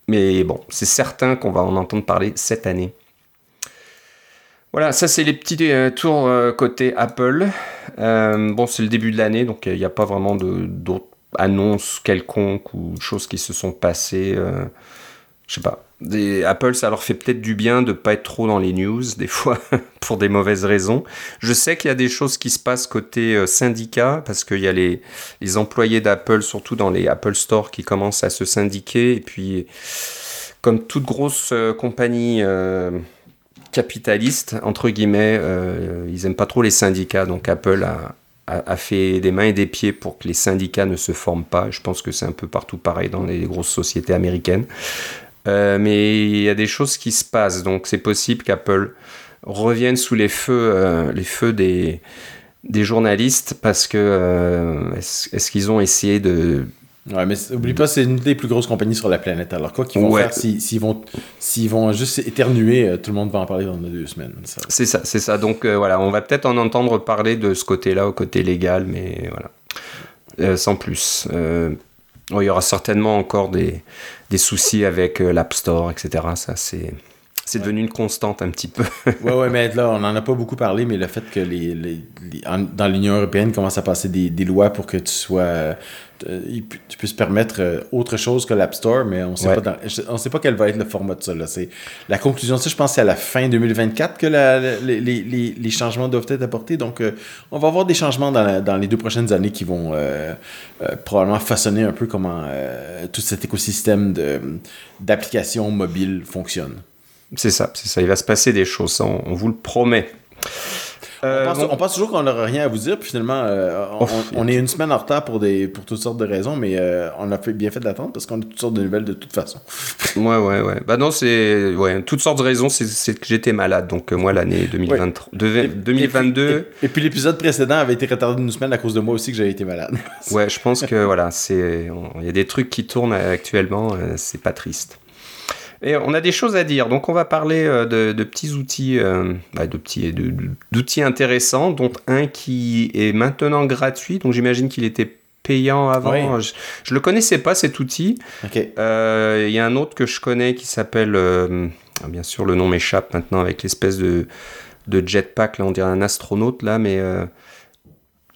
Mais bon, c'est certain qu'on va en entendre parler cette année. Voilà, ça c'est les petits tours côté Apple. bon, c'est le début de l'année, donc il n'y a pas vraiment d'autres annonces quelconques ou choses qui se sont passées je sais pas. Apple, ça leur fait peut-être du bien de pas être trop dans les news, des fois, pour des mauvaises raisons. Je sais qu'il y a des choses qui se passent côté euh, syndicat, parce qu'il y a les, employés d'Apple, surtout dans les Apple Store, qui commencent à se syndiquer. Et puis, comme toute grosse euh, compagnie euh, capitaliste, entre guillemets, ils aiment pas trop les syndicats. Donc Apple a, fait des mains et des pieds pour que les syndicats ne se forment pas. Je pense que c'est un peu partout pareil dans les grosses sociétés américaines. Euh, mais il y a des choses qui se passent, donc c'est possible qu'Apple revienne sous les feux, euh, les feux des, des journalistes parce que euh, est-ce, qu'ils ont essayé de Ouais, mais oublie pas, c'est une des plus grosses compagnies sur la planète. Alors, quoi qu'ils vont faire, s'ils, vont, vont juste éternuer, tout le monde va en parler dans deux semaines. C'est ça, c'est ça. Donc, voilà, on va peut-être en entendre parler de ce côté-là, au côté légal, mais voilà. sans plus. Il y aura certainement encore des, des soucis avec euh, l'App Store, etc. Ça, c'est. C'est devenu une constante un petit peu. ouais, ouais, mais là, on n'en a pas beaucoup parlé, mais le fait que les, les, dans l'Union européenne commencent à passer des, des, lois pour que tu sois. Euh, tu puisses permettre euh, autre chose que l'App Store, mais on on sait pas quel va être le format de ça. Là. La conclusion ça, je pense, c'est à la fin 2024 que la, les, les, les, changements doivent être apportés. Donc, on va avoir des changements dans, dans, les deux prochaines années qui vont probablement façonner un peu comment tout cet écosystème d'applications mobiles fonctionne. C'est ça, c'est ça. Il va se passer des choses, on, vous le promet. Euh, on, pense, toujours qu'on n'aura rien à vous dire, puis finalement, euh, on, est une semaine en retard pour, des, pour toutes sortes de raisons, mais euh, on a fait, bien fait d'attendre parce qu'on a toutes sortes de nouvelles de toute façon. ouais, ouais, ouais. Bah non, c'est. Ouais, toutes sortes de raisons, c'est que j'étais malade. Donc, moi, l'année 2023. 2022. Et, puis, l'épisode précédent avait été retardé d'une semaine à cause de moi aussi que j'avais été malade. ouais, je pense que voilà, c'est. Il y a des trucs qui tournent actuellement, c'est pas triste. Et on a des choses à dire, donc on va parler euh, de, petits outils, euh, bah, de petits, d'outils intéressants, dont un qui est maintenant gratuit, donc j'imagine qu'il était payant avant. Je, je le connaissais pas cet outil. Euh, Il y a un autre que je connais qui s'appelle, euh, ah, bien sûr le nom m'échappe maintenant avec l'espèce de, de jetpack, là on dirait un astronaute là, mais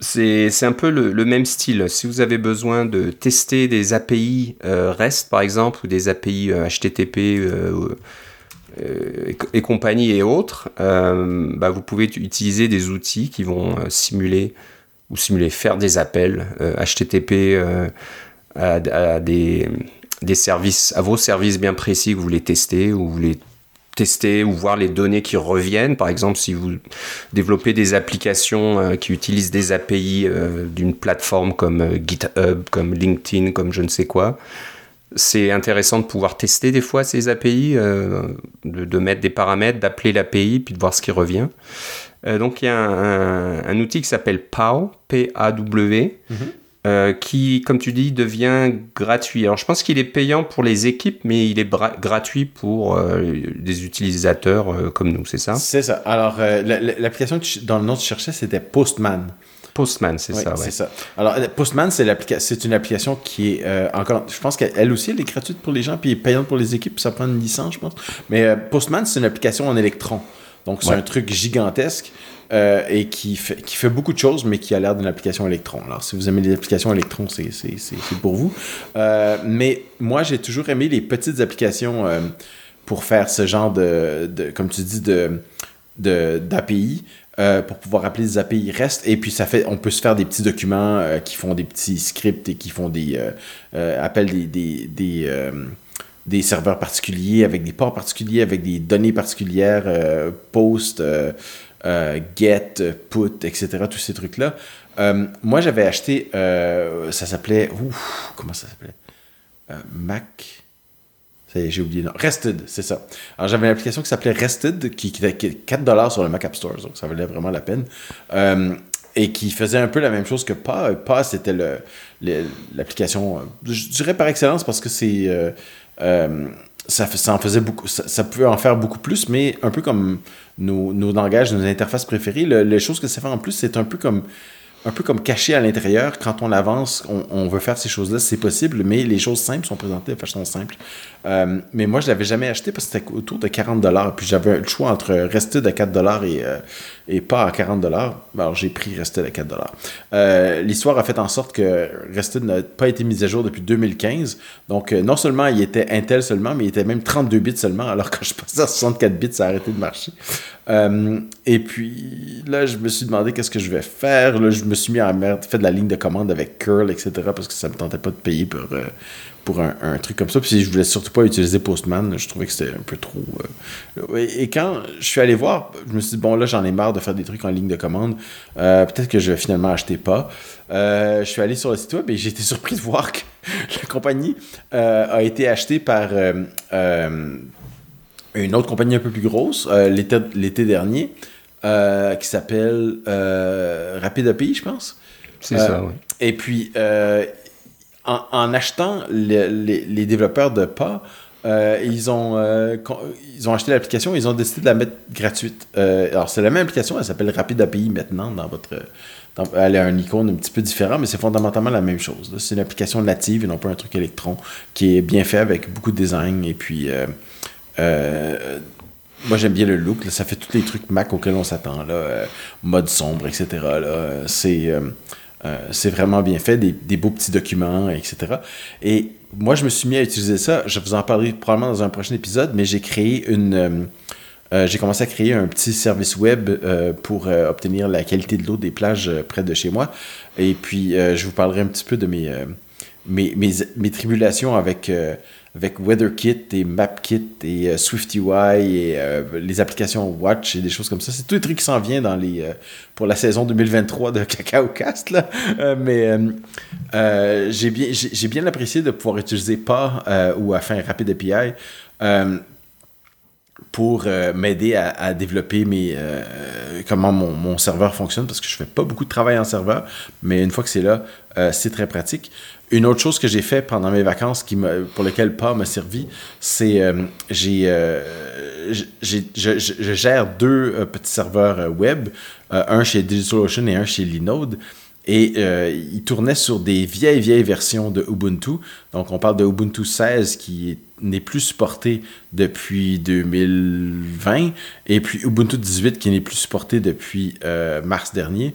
c'est un peu le, même style. Si vous avez besoin de tester des API euh, REST par exemple, ou des API HTTP euh, euh, et, compagnie et autres, bah, vous pouvez utiliser des outils qui vont simuler ou simuler faire des appels HTTP à vos services bien précis que vous voulez tester ou vous voulez tester ou voir les données qui reviennent. Par exemple, si vous développez des applications euh, qui utilisent des API euh, d'une plateforme comme euh, GitHub, comme LinkedIn, comme je ne sais quoi, c'est intéressant de pouvoir tester des fois ces API, de, mettre des paramètres, d'appeler l'API, puis de voir ce qui revient. Donc il y a un, outil qui s'appelle PAW, P-A-W, euh, qui, comme tu dis, devient gratuit. Alors je pense qu'il est payant pour les équipes, mais il est gratuit pour euh, des utilisateurs euh, comme nous, c'est ça? C'est ça. Alors, la- la- l'application dans le nom que tu cherchais, c'était Postman. Postman, c'est Oui, ça, ouais. c'est ça. Alors, Postman, c'est une application qui est euh, encore. Je pense qu'elle aussi, elle est gratuite pour les gens, puis payante pour les équipes, puis ça prend une licence, je pense. Mais euh, Postman, c'est une application en électron. Donc, c'est Ouais. un truc gigantesque euh, et qui fait, qui fait beaucoup de choses, mais qui a l'air d'une application électron. Alors, si vous aimez les applications électron, c'est pour vous. Euh, mais moi, j'ai toujours aimé les petites applications euh, pour faire ce genre de, de comme tu dis, de d'API pour pouvoir appeler des API REST et puis ça fait on peut se faire des petits documents qui font des petits scripts et qui font des euh, des des, des, serveurs particuliers avec des ports particuliers avec des données particulières post euh, euh, get put etc tous ces trucs là moi j'avais acheté euh, ça s'appelait ouf, comment ça s'appelait? Euh, Mac? J'ai oublié le. Rested, c'est ça. Alors, j'avais une application qui s'appelait Rested, qui, qui était 4$ sur le Mac App Store, donc ça valait vraiment la peine. Euh, et qui faisait un peu la même chose que PA. PA, c'était l'application, euh, je dirais par excellence, parce que c'est. Ça, ça en faisait beaucoup, ça, pouvait en faire beaucoup plus, mais un peu comme nos, nos langages, nos interfaces préférées, le- les choses que ça fait en plus, c'est un peu comme un peu comme caché à l'intérieur. Quand on avance, on, veut faire ces choses-là, c'est possible, mais les choses simples sont présentées de façon simple. Euh, mais moi, je l'avais jamais acheté parce que c'était autour de 40$. Puis j'avais le choix entre Rested à 4$ et, euh, et pas à 40$. Alors j'ai pris Rested à 4$. Euh, L'histoire a fait en sorte que Rested n'a pas été mis à jour depuis 2015. Donc euh, non seulement il était Intel seulement, mais il était même 32 bits seulement. Alors quand je passais à 64 bits, ça a arrêté de marcher. Euh, et puis là, je me suis demandé qu'est-ce que je vais faire. Là, je me suis mis à fait de la ligne de commande avec curl, etc. parce que ça me tentait pas de payer pour, pour un, un truc comme ça. Puis je voulais surtout pas utiliser Postman. Je trouvais que c'était un peu trop. euh, Et, et quand je suis allé voir, je me suis dit, bon, là, j'en ai marre de faire des trucs en ligne de commande. Euh, Peut-être que je vais finalement acheter pas. Euh, je suis allé sur le site web et j'ai été surpris de voir que la compagnie euh, a été achetée par. une autre compagnie un peu plus grosse l'été dernier qui s'appelle Rapid API, je pense. C'est ça, ouais. Et puis, en, achetant le- les, les développeurs de PA, euh, ils, ont, euh, ils ont acheté l'application ils ont décidé de la mettre gratuite. Euh, alors, c'est la même application, elle s'appelle Rapid API maintenant dans votre. elle a un icône un petit peu différent, mais c'est fondamentalement la même chose. C'est une application native et non pas un truc électron qui est bien fait avec beaucoup de design. Et puis, moi, j'aime bien le look. ça fait tous les trucs Mac auxquels on s'attend. mode sombre, etc. c'est. Euh, c'est vraiment bien fait, des, beaux petits documents, etc. Et moi, je me suis mis à utiliser ça. Je vous en parlerai probablement dans un prochain épisode, mais j'ai créé une. euh, euh, j'ai commencé à créer un petit service web pour obtenir la qualité de l'eau des plages près de chez moi. Et puis, je vous parlerai un petit peu de mes, mes, mes, tribulations avec, avec WeatherKit et MapKit et euh, SwiftUI et euh, les applications Watch et des choses comme ça. C'est tous les trucs qui s'en les, euh, pour la saison 2023 de Cacao Cast. Euh, mais j'ai bien, apprécié de pouvoir utiliser PA ou enfin Rapid API. pour m'aider à, développer mes, comment mon, serveur fonctionne parce que je fais pas beaucoup de travail en serveur, mais une fois que c'est là, c'est très pratique. Une autre chose que j'ai fait pendant mes vacances qui pour lequel pas m'a servi, c'est euh, j'ai, euh, je, gère deux euh, petits serveurs euh, web, un chez DigitalOcean et un chez Linode. Et euh, il tournait sur des vieilles, vieilles versions de Ubuntu. Donc, on parle de Ubuntu 16 qui n'est plus supporté depuis 2020. Et puis Ubuntu 18 qui n'est plus supporté depuis mars dernier.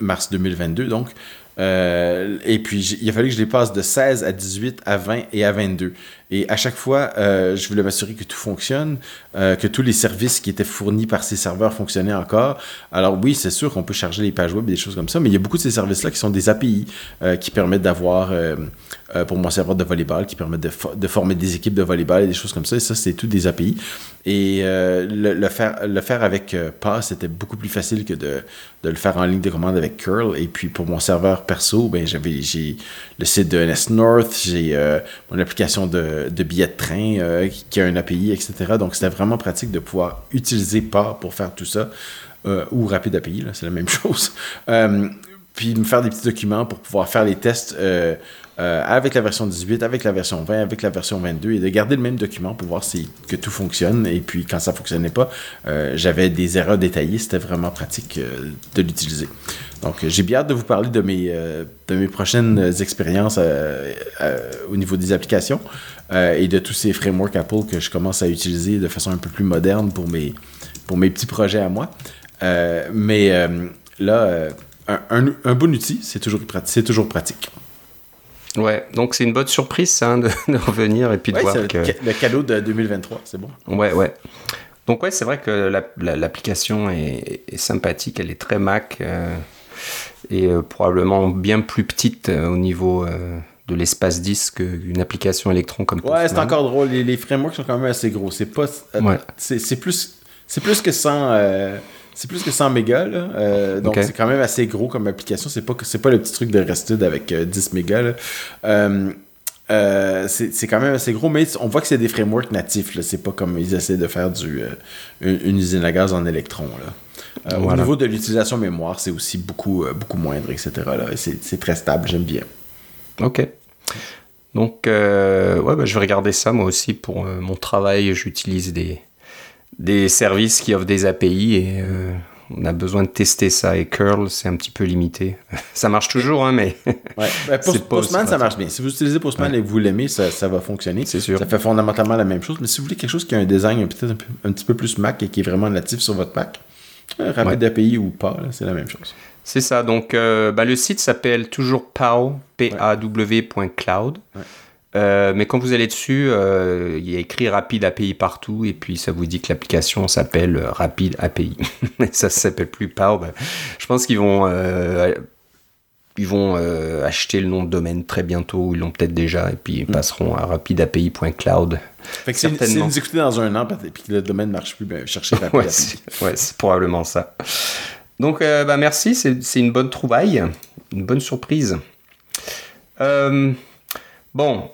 Mars 2022, donc. Et puis, il a fallu que je les passe de 16 à 18 à 20 et à 22. Et à chaque fois, euh, je voulais m'assurer que tout fonctionne, euh, que tous les services qui étaient fournis par ces serveurs fonctionnaient encore. Alors oui, c'est sûr qu'on peut charger les pages web et des choses comme ça, mais il y a beaucoup de ces services-là qui sont des API euh, qui permettent d'avoir, pour mon serveur de volleyball, qui permettent de, former des équipes de volleyball et des choses comme ça. Et ça, c'est tout des API. Et le, faire, avec PAS, c'était beaucoup plus facile que de, de, le faire en ligne de commande avec curl. Et puis pour mon serveur perso, ben, j'avais, j'ai le site de NS North, j'ai mon application de de, billets de train euh, qui a un API, etc. Donc, c'était vraiment pratique de pouvoir utiliser PAR pour faire tout ça, euh, ou Rapid API, c'est la même chose. Euh, puis me faire des petits documents pour pouvoir faire les tests avec la version 18, avec la version 20, avec la version 22, et de garder le même document pour voir si, que tout fonctionne. Et puis, quand ça fonctionnait pas, j'avais des erreurs détaillées. C'était vraiment pratique de l'utiliser. Donc, j'ai bien hâte de vous parler de mes, de mes prochaines expériences au niveau des applications. Euh, et de tous ces frameworks Apple que je commence à utiliser de façon un peu plus moderne pour mes, pour mes petits projets à moi. Euh, mais euh, là, un, bon outil, c'est toujours, c'est toujours pratique. Ouais, donc c'est une bonne surprise hein, de, revenir et puis de voir que... Le cadeau de 2023, c'est bon. Ouais, ouais. Donc ouais, c'est vrai que l'application est, sympathique, elle est très Mac et probablement bien plus petite au niveau de l'espace disque une application Electron comme Ouais, c'est encore drôle. Les, frameworks sont quand même assez gros. C'est pas. Euh, c'est plus. C'est plus que 100. Euh, c'est plus que 100 mégas, euh, donc c'est quand même assez gros comme application. C'est pas, c'est pas le petit truc de Rested avec 10 mégas, c'est quand même assez gros, mais on voit que c'est des frameworks natifs. C'est pas comme ils essaient de faire du, une, usine à gaz en électrons. Au niveau de l'utilisation mémoire, c'est aussi beaucoup, beaucoup moindre, etc. C'est très stable, j'aime bien. Ok. Donc, euh, ouais, bah, je vais regarder ça moi aussi pour euh, mon travail. J'utilise des, des services qui offrent des API et euh, on a besoin de tester ça. Et curl, c'est un petit peu limité. ça marche toujours, hein, mais. ouais. Bah, Postman, ça marche bien. Si vous utilisez Postman et que vous l'aimez, ça, ça, va fonctionner. C'est sûr. Ça fait fondamentalement la même chose. Mais si vous voulez quelque chose qui a un design peut-être un, petit peu plus Mac et qui est vraiment natif sur votre Mac, rapide API ou pas, c'est la même chose. C'est ça. Donc, euh, bah, le site s'appelle toujours PAW, P-A-W.cloud. Euh, mais quand vous allez dessus, euh, il y a écrit Rapid API partout, et puis ça vous dit que l'application s'appelle Rapid API. ça ne s'appelle plus. Bah, je pense qu'ils vont, ils vont acheter le nom de domaine très bientôt, ils l'ont peut-être déjà, et puis ils mm. passeront à rapidapi.cloud. Si vous écoutez dans un an, et puis que le domaine ne marche plus, ben, cherchez Rapid ouais, c'est probablement ça. Donc, euh, bah, merci, c'est une bonne trouvaille, une bonne surprise. Euh, bon,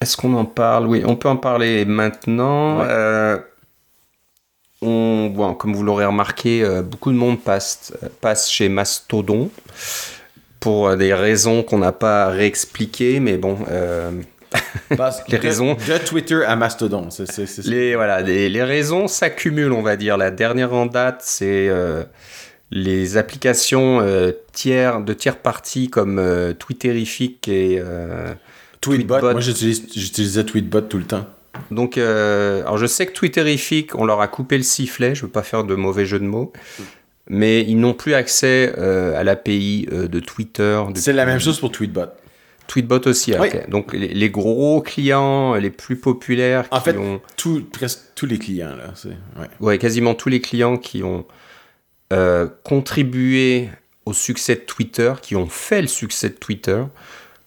est-ce qu'on en parle? Oui, on peut en parler maintenant. Euh, on, bon, comme vous l'aurez remarqué, beaucoup de monde passe, passe chez Mastodon pour des raisons qu'on n'a pas réexpliquées, mais bon. les raisons de Twitter à Mastodon, les voilà, les, les raisons s'accumulent, on va dire. La dernière en date, c'est les applications euh, tiers, de tiers parties comme euh, Twitterific et euh, Tweetbot. Moi, j'utilisais Tweetbot tout le temps. Donc, alors je sais que Twitterific, on leur a coupé le sifflet, je veux pas faire de mauvais jeu de mots, mais ils n'ont plus accès à l'API de Twitter. C'est la même chose pour Tweetbot. Tweetbot aussi, Donc les, gros clients, les plus populaires. En fait, presque tous les clients, là. Ouais. ouais. quasiment tous les clients qui ont euh, contribué au succès de Twitter, qui ont fait le succès de Twitter.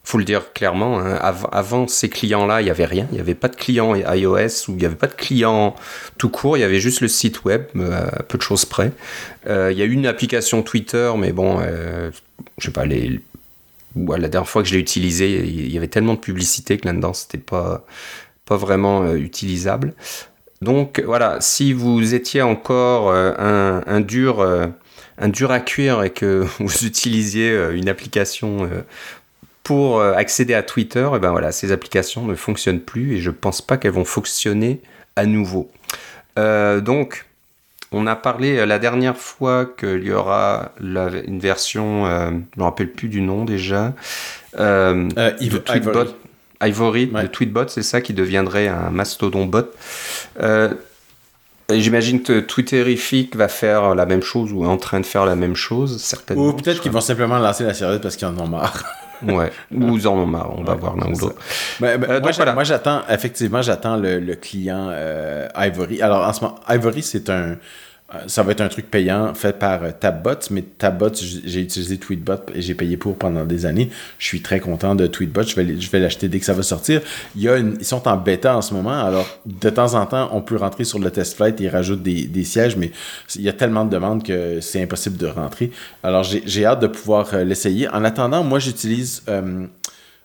Faut le dire clairement, hein, avant ces clients-là, il n'y avait rien. Il n'y avait pas de clients iOS ou il n'y avait pas de clients tout court. Il y avait juste le site web, euh, peu de choses près. Euh, il y a eu une application Twitter, mais bon, je sais pas, la dernière fois que je l'ai utilisé, il y avait tellement de publicité que là-dedans, c'était pas, pas vraiment utilisable. Donc voilà, si vous étiez encore euh, un, dur, euh, un dur à cuire et que vous utilisiez euh, une application pour accéder à Twitter, et eh ben voilà, ces applications ne fonctionnent plus et je pense pas qu'elles vont fonctionner à nouveau. donc on a parlé la dernière fois qu'il y aura une version, je ne me rappelle plus du nom déjà, de Tweetbot. Ivory, de Tweetbot, c'est ça qui deviendrait un mastodon bot. J'imagine que Twitterific va faire la même chose ou est en train de faire la même chose, certainement. Ou peut-être qu'ils vont simplement lancer la série parce qu'ils en ont marre. Ouais, ou ils en ont marre, on va voir l'un ou l'autre. Euh, moi, j'attends, effectivement, j'attends le, client euh, Ivory. Alors, en ce moment, Ivory, c'est un, ça va être un truc payant fait par euh, Tabbot, mais Tabbot, j'ai utilisé Tweetbot et j'ai payé pour pendant des années. Je suis très content de Tweetbot. Je vais, l'acheter dès que ça va sortir. Il y a ils sont en bêta en ce moment, alors de temps en temps, on peut rentrer sur le test flight et rajouter des, sièges, mais il y a tellement de demandes que c'est impossible de rentrer. Alors j'ai hâte de pouvoir euh, l'essayer. En attendant, moi j'utilise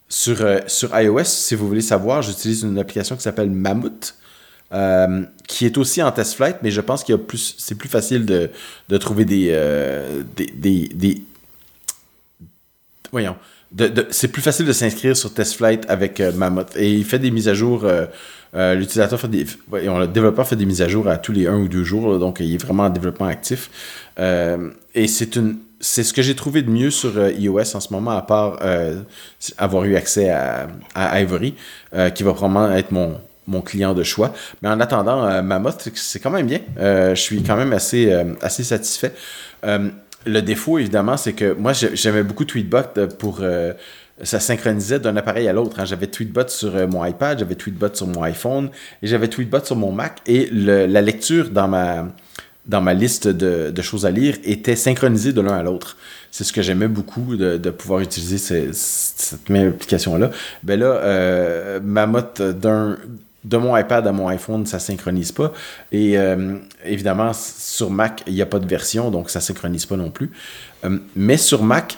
sur, sur iOS, si vous voulez savoir, j'utilise une application qui s'appelle Mammut. Euh, qui est aussi en test flight, mais je pense qu'il plus, c'est plus facile de, de trouver des, euh, des, des, voyons, c'est plus facile de s'inscrire sur test flight avec euh, Mammoth et il fait des mises à jour. l'utilisateur fait des, voyons, le développeur fait des mises à jour à tous les un ou deux jours, donc il est vraiment en développement actif. et c'est une, c'est ce que j'ai trouvé de mieux sur iOS en ce moment, à part avoir eu accès à, à Ivory, qui va probablement être mon, mon client de choix. Mais en attendant, euh, Mammoth, c'est quand même bien. Euh, je suis quand même assez, euh, satisfait. le défaut, évidemment, c'est que moi, j'aimais beaucoup Tweetbot pour ça synchronisait d'un appareil à l'autre. Hein. J'avais Tweetbot sur mon iPad, j'avais Tweetbot sur mon iPhone et j'avais Tweetbot sur mon Mac. Et la lecture dans ma, dans ma liste de, choses à lire était synchronisée de l'un à l'autre. C'est ce que j'aimais beaucoup de, pouvoir utiliser cette même application-là. Ben là, euh, d'un de mon iPad à mon iPhone, ça synchronise pas. Et euh, évidemment, sur Mac, il n'y a pas de version, donc ça synchronise pas non plus. Euh, mais sur Mac,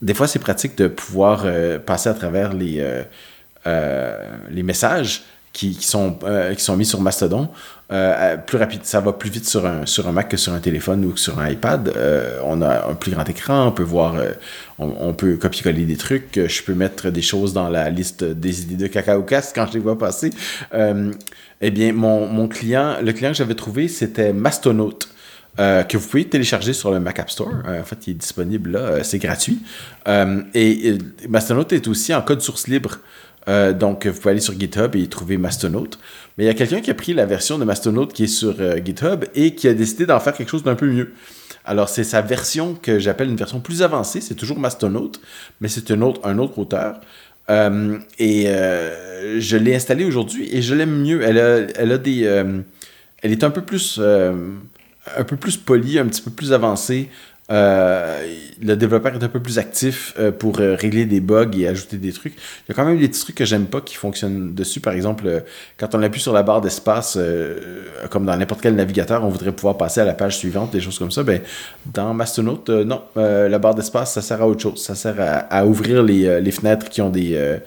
des fois, c'est pratique de pouvoir euh, passer à travers les, messages qui sont mis sur Mastodon. Euh, plus rapide, ça va plus vite sur un, Mac que sur un téléphone ou sur un iPad. Euh, on a un plus grand écran, on peut voir, euh, on, peut copier-coller des trucs. Je peux mettre des choses dans la liste des idées de Cacao Cast quand je les vois passer. eh bien, mon, client, le client que j'avais trouvé, c'était Mastonaut. que vous pouvez télécharger sur le Mac App Store. en fait, il est disponible là, c'est gratuit. et, et est aussi en code source libre. Euh, donc, vous pouvez aller sur GitHub et trouver Mastonaut. Mais il y a quelqu'un qui a pris la version de Mastonaut qui est sur euh, GitHub et qui a décidé d'en faire quelque chose d'un peu mieux. Alors, c'est sa version que j'appelle une version plus avancée. C'est toujours Mastonaut, mais c'est un autre, un autre auteur. Euh, et je l'ai installée aujourd'hui et je l'aime mieux. Elle a, elle a des. elle est un peu plus. un peu plus polie, un petit peu plus avancée. Euh, le développeur est un peu plus actif euh, pour euh, régler des bugs et ajouter des trucs. Il y a quand même des petits trucs que j'aime pas qui fonctionnent dessus. Par exemple, quand on appuie sur la barre d'espace, comme dans n'importe quel navigateur, on voudrait pouvoir passer à la page suivante, des choses comme ça. Ben, dans Mastonaut, non. la barre d'espace, ça sert à autre chose. Ça sert à, ouvrir les, fenêtres qui ont des,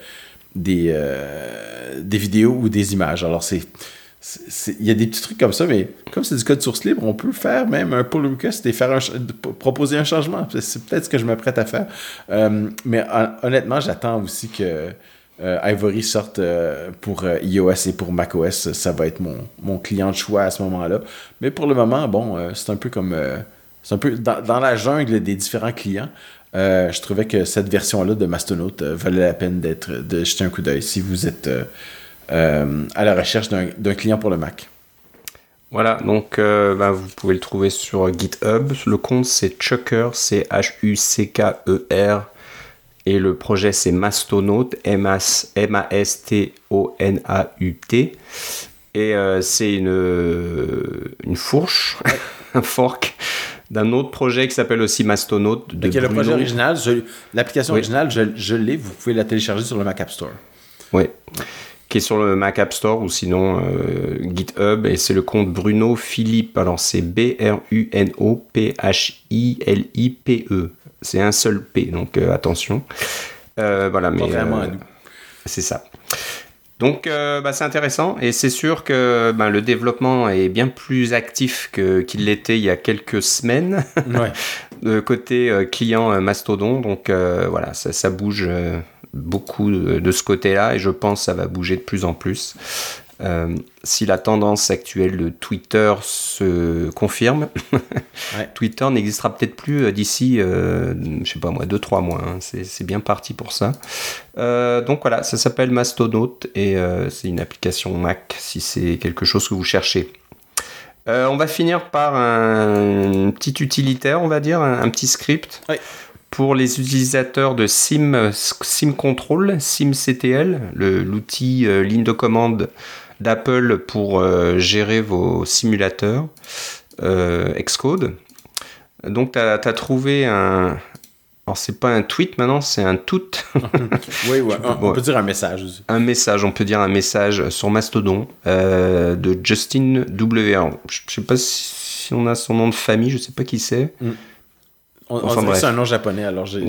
des, des vidéos ou des images. Alors, c'est il y a des petits trucs comme ça, mais comme c'est du code source libre, on peut faire même un pull request et faire proposer un changement. C'est peut-être ce que je m'apprête à faire. Euh, mais honnêtement, j'attends aussi que euh, Ivory sorte euh, pour iOS et pour macOS. Ça va être mon, mon client de choix à ce moment-là. Mais pour le moment, bon, c'est un peu comme. c'est un peu dans, dans, la jungle des différents clients. je trouvais que cette version-là de Mastonaut valait la peine d'être de jeter un coup d'œil si vous êtes à la recherche d'un client pour le Mac. Voilà, donc euh, bah, vous pouvez le trouver sur GitHub. Le compte c'est Chucker, c'est H-U-C-K-E-R. Et le projet c'est Mastonaut, M-A-S-T-O-N-A-U-T. Et euh, c'est une, une fourche, un fork d'un autre projet qui s'appelle aussi Mastonaut. De le projet original, l'application originale, je, je l'ai, vous pouvez la télécharger sur le Mac App Store. Oui qui est sur le Mac App Store ou sinon euh, GitHub et c'est le compte Bruno Philippe. Alors c'est B-R-U-N-O-P-H-I-L-I-P-E. C'est un seul P, donc euh, attention. Euh, voilà, mais c'est ça. Donc bah, c'est intéressant et c'est sûr que ben, le développement est bien plus actif qu'il l'était il y a quelques semaines de côté client Mastodon. Donc voilà, ça, ça bouge beaucoup de, ce côté-là et je pense que ça va bouger de plus en plus. Euh, si la tendance actuelle de Twitter se confirme, Twitter n'existera peut-être plus euh, d'ici, euh, je sais pas moi, 2-3 mois. Hein. C'est bien parti pour ça. donc voilà, ça s'appelle Mastodon et c'est une application Mac si c'est quelque chose que vous cherchez. on va finir par un, petit utilitaire, on va dire, un, petit script. Pour les utilisateurs de Sim, Sim Control, SimCTL, l'outil ligne de commande d'Apple pour euh, gérer vos simulateurs euh, Xcode. Donc, tu as, trouvé un. Alors, c'est pas un tweet maintenant, c'est un tout. oui, on, peut dire un message Un message, on peut dire un message sur Mastodon euh, de Justin W. je sais pas si on a son nom de famille, je sais pas qui c'est. Mm. On, c'est un nom japonais, alors je ne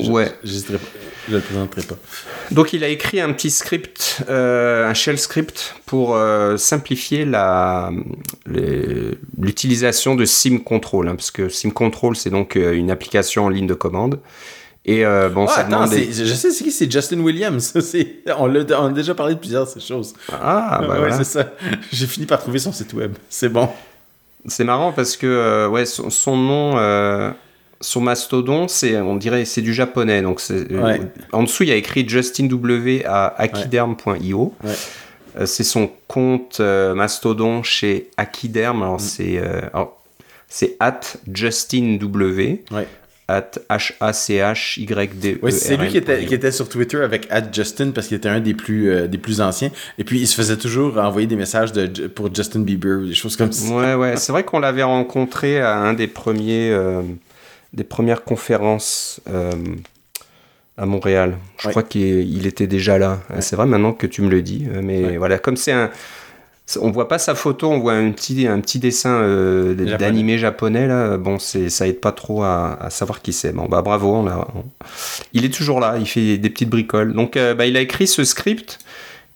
le présenterai pas. Donc il a écrit un petit script, euh, un shell script pour euh, simplifier l'utilisation de Sim Control, hein, parce que Sim Control c'est donc euh, une application en ligne de commande. Et bon, ah, ça attends, je sais c'est qui, c'est Justin Williams. on, a, déjà parlé de plusieurs de ces choses. Ah, bah ouais, c'est ça. J'ai fini par trouver son site web. C'est bon. C'est marrant parce que ouais, son nom sur Mastodon, c'est, on dirait, c'est du japonais. Donc euh, en dessous, il y a écrit Justin W à akiderm.io. Euh, c'est son compte euh, Mastodon chez Akiderm. Alors, mm. c'est, c'est at Justin W. At H-A-C-H-Y-D-E. Ouais, c'est lui qui était, qui était sur Twitter avec at Justin parce qu'il était un des plus, des plus anciens. Et puis, il se faisait toujours envoyer des messages de, pour Justin Bieber ou des choses comme ça. Ouais, ouais. C'est vrai qu'on l'avait rencontré à un des premiers des premières conférences euh, à Montréal. Je crois qu'il était déjà là. C'est vrai maintenant que tu me le dis. Euh, mais voilà, comme c'est un. On voit pas sa photo, on voit un petit, un petit dessin euh, d'animé japonais là. Bon, c'est ça aide pas trop à, savoir qui c'est. Bon bah bravo, on il est toujours là, il fait des petites bricoles. Donc bah, il a écrit ce script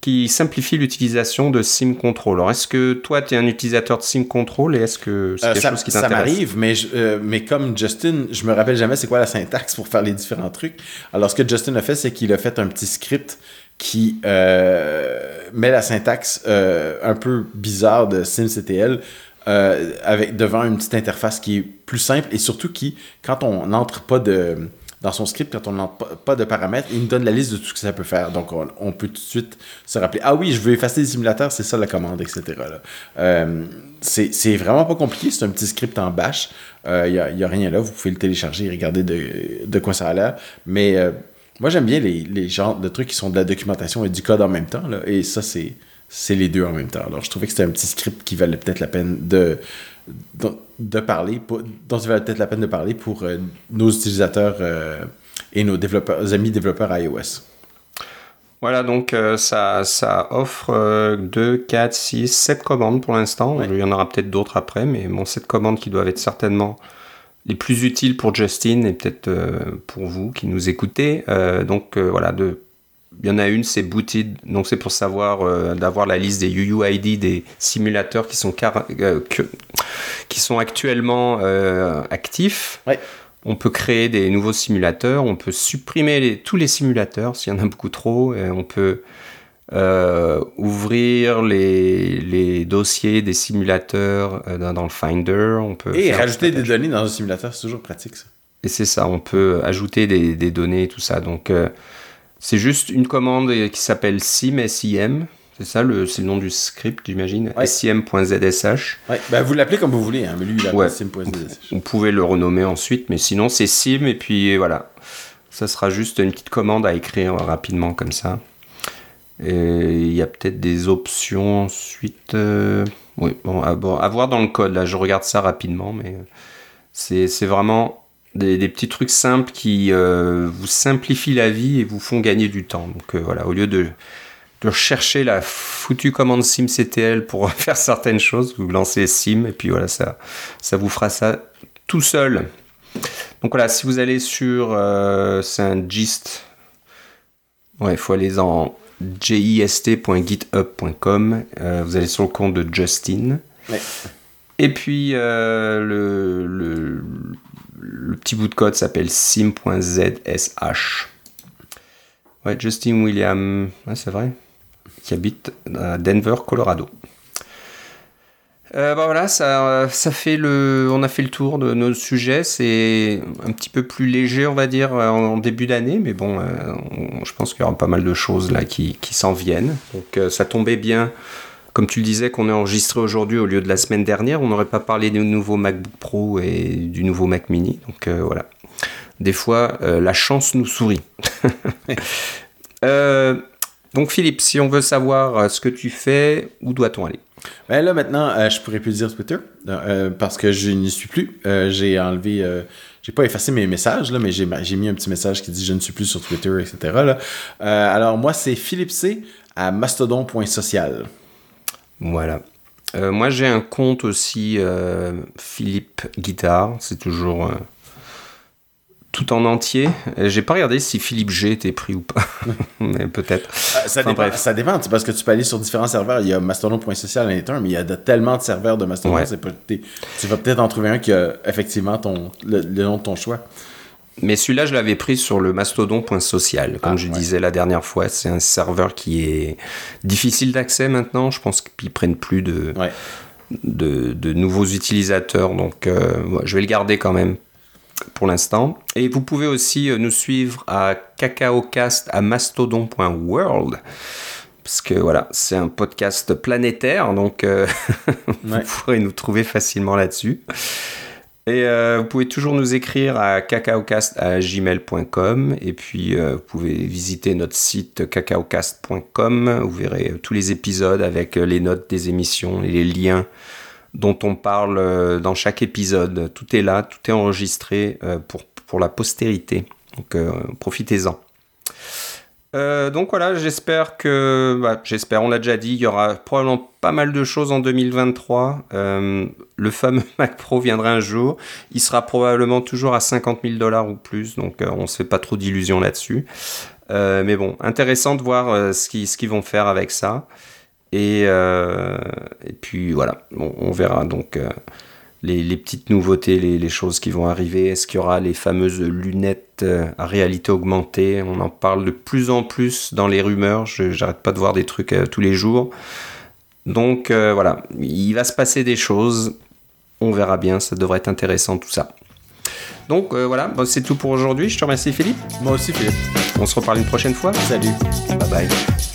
qui simplifie l'utilisation de SIM Control. Alors, est-ce que toi, tu es un utilisateur de SIM Control et est-ce que c'est euh, quelque ça, chose qui t'intéresse? Ça m'arrive, mais, euh, mais comme Justin, je me rappelle jamais c'est quoi la syntaxe pour faire les différents trucs. Alors, ce que Justin a fait, c'est qu'il a fait un petit script qui euh, met la syntaxe un peu bizarre de SimCTL avec devant une petite interface qui est plus simple et surtout qui, quand on n'entre pas de dans son script, quand on n'a pas de paramètres, il nous donne la liste de tout ce que ça peut faire. Donc, on, peut tout de suite se rappeler Ah oui, je veux effacer les simulateurs, c'est ça la commande, etc. Euh, c'est vraiment pas compliqué, c'est un petit script en bash. Il n'y a, rien là, vous pouvez le télécharger et regarder de, quoi ça a l'air. Mais euh, moi, j'aime bien les, les genres de trucs qui sont de la documentation et du code en même temps. et ça, c'est les deux en même temps. Alors, je trouvais que c'était un petit script qui valait peut-être la peine de parler, dont il valait peut-être la peine de parler pour euh, nos utilisateurs euh, et nos développeurs, amis développeurs iOS. Voilà, donc euh, ça, ça offre 2, 4, 6, 7 commandes pour l'instant. Il y en aura peut-être d'autres après, mais bon, 7 commandes qui doivent être certainement les plus utiles pour Justin et peut-être pour vous qui nous écoutez. donc voilà, de il y en a une, c'est Booted, donc c'est pour savoir euh, d'avoir la liste des UUID des simulateurs qui sont, euh, qui sont actuellement euh, actifs. On peut créer des nouveaux simulateurs, on peut supprimer tous les simulateurs s'il y en a beaucoup trop, et on peut ouvrir les, les, dossiers des simulateurs dans, le Finder. On peut et rajouter des données dans un simulateur, c'est toujours pratique ça. Et c'est ça, on peut ajouter des, des données et tout ça. Donc c'est juste une commande qui s'appelle sim, SIM. C'est ça, le, c'est le nom du script, j'imagine. sim.zsh. Ouais. Bah, vous l'appelez comme vous voulez, hein, mais lui, il a sim.zsh. Vous pouvez le renommer ensuite, mais sinon, c'est sim, et puis voilà. Ça sera juste une petite commande à écrire rapidement comme ça. Et il y a peut-être des options ensuite. Euh, oui, bon à, voir dans le code. Là, je regarde ça rapidement, mais c'est, c'est vraiment des, petits trucs simples qui euh, vous simplifient la vie et vous font gagner du temps. Donc euh, voilà, au lieu de, de chercher la foutue commande SimCTL pour faire certaines choses, vous lancez Sim et puis voilà, ça, ça vous fera ça tout seul. Donc voilà, si vous allez sur, euh, c'est un gist, ouais, il faut aller en jist.github.com, vous allez sur le compte de Justin. Et puis le, le, le petit bout de code s'appelle sim.zsh. Ouais, Justin William, c'est vrai. qui habite à Denver, Colorado. Euh, bah voilà, ça, ça fait le, on a fait le tour de nos sujets. C'est un petit peu plus léger, on va dire, en, début d'année, mais bon, je pense qu'il y aura pas mal de choses là qui, qui s'en viennent. Donc ça tombait bien comme tu le disais, qu'on est enregistré aujourd'hui au lieu de la semaine dernière, on n'aurait pas parlé du nouveau MacBook Pro et du nouveau Mac Mini. Donc euh, voilà. Des fois, euh, la chance nous sourit. Euh, donc Philippe, si on veut savoir ce que tu fais, où doit-on aller? Ben là maintenant, je pourrais plus dire Twitter parce que je n'y suis plus. j'ai enlevé, j'ai pas effacé mes messages là, mais j'ai, mis un petit message qui dit je ne suis plus sur Twitter, etc. alors moi c'est Philippe C à mastodon.social. Voilà. Euh, moi, j'ai un compte aussi, euh, Philippe Guitare. C'est toujours euh, tout en entier. J'ai pas regardé si Philippe G était pris ou pas. mais peut-être. ça, dépend, ça dépend. Parce que tu peux aller sur différents serveurs. Il y a mastodon.social et mais il y a tellement de serveurs de Mastodon. tu vas peut-être en trouver un qui a effectivement ton, le nom de ton choix. Mais celui-là, je l'avais pris sur le mastodon.social. Comme ah, je disais la dernière fois, c'est un serveur qui est difficile d'accès maintenant. Je pense qu'ils prennent plus de, de, nouveaux utilisateurs. Donc, euh, je vais le garder quand même pour l'instant. Et vous pouvez aussi euh, nous suivre à cacaocast à mastodon.world. Parce que voilà, c'est un podcast planétaire, donc euh, vous pourrez nous trouver facilement là-dessus. Et euh, vous pouvez toujours nous écrire à cacaocast.gmail.com et puis euh, vous pouvez visiter notre site cacaocast.com. Vous verrez tous les épisodes avec les notes des émissions et les liens dont on parle euh, dans chaque épisode. Tout est là, tout est enregistré pour, pour la postérité. Donc profitez-en. Euh, donc voilà, j'espère que, bah, j'espère, on l'a déjà dit, il y aura probablement pas mal de choses en 2023. Euh, le fameux Mac Pro viendra un jour. Il sera probablement toujours à 50 000 dollars ou plus, donc euh, on ne se fait pas trop d'illusions là-dessus. mais bon, intéressant de voir ce qu'ils vont faire avec ça. Et puis voilà, on verra donc les, petites nouveautés, les, choses qui vont arriver. Est-ce qu'il y aura les fameuses lunettes euh, à réalité augmentée? On en parle de plus en plus dans les rumeurs. Je n'arrête pas de voir des trucs euh, tous les jours. Donc euh, voilà, il va se passer des choses. On verra bien, ça devrait être intéressant tout ça. Donc voilà, c'est tout pour aujourd'hui. Je te remercie Philippe. Moi aussi Philippe. On se reparle une prochaine fois. Salut. Bye bye.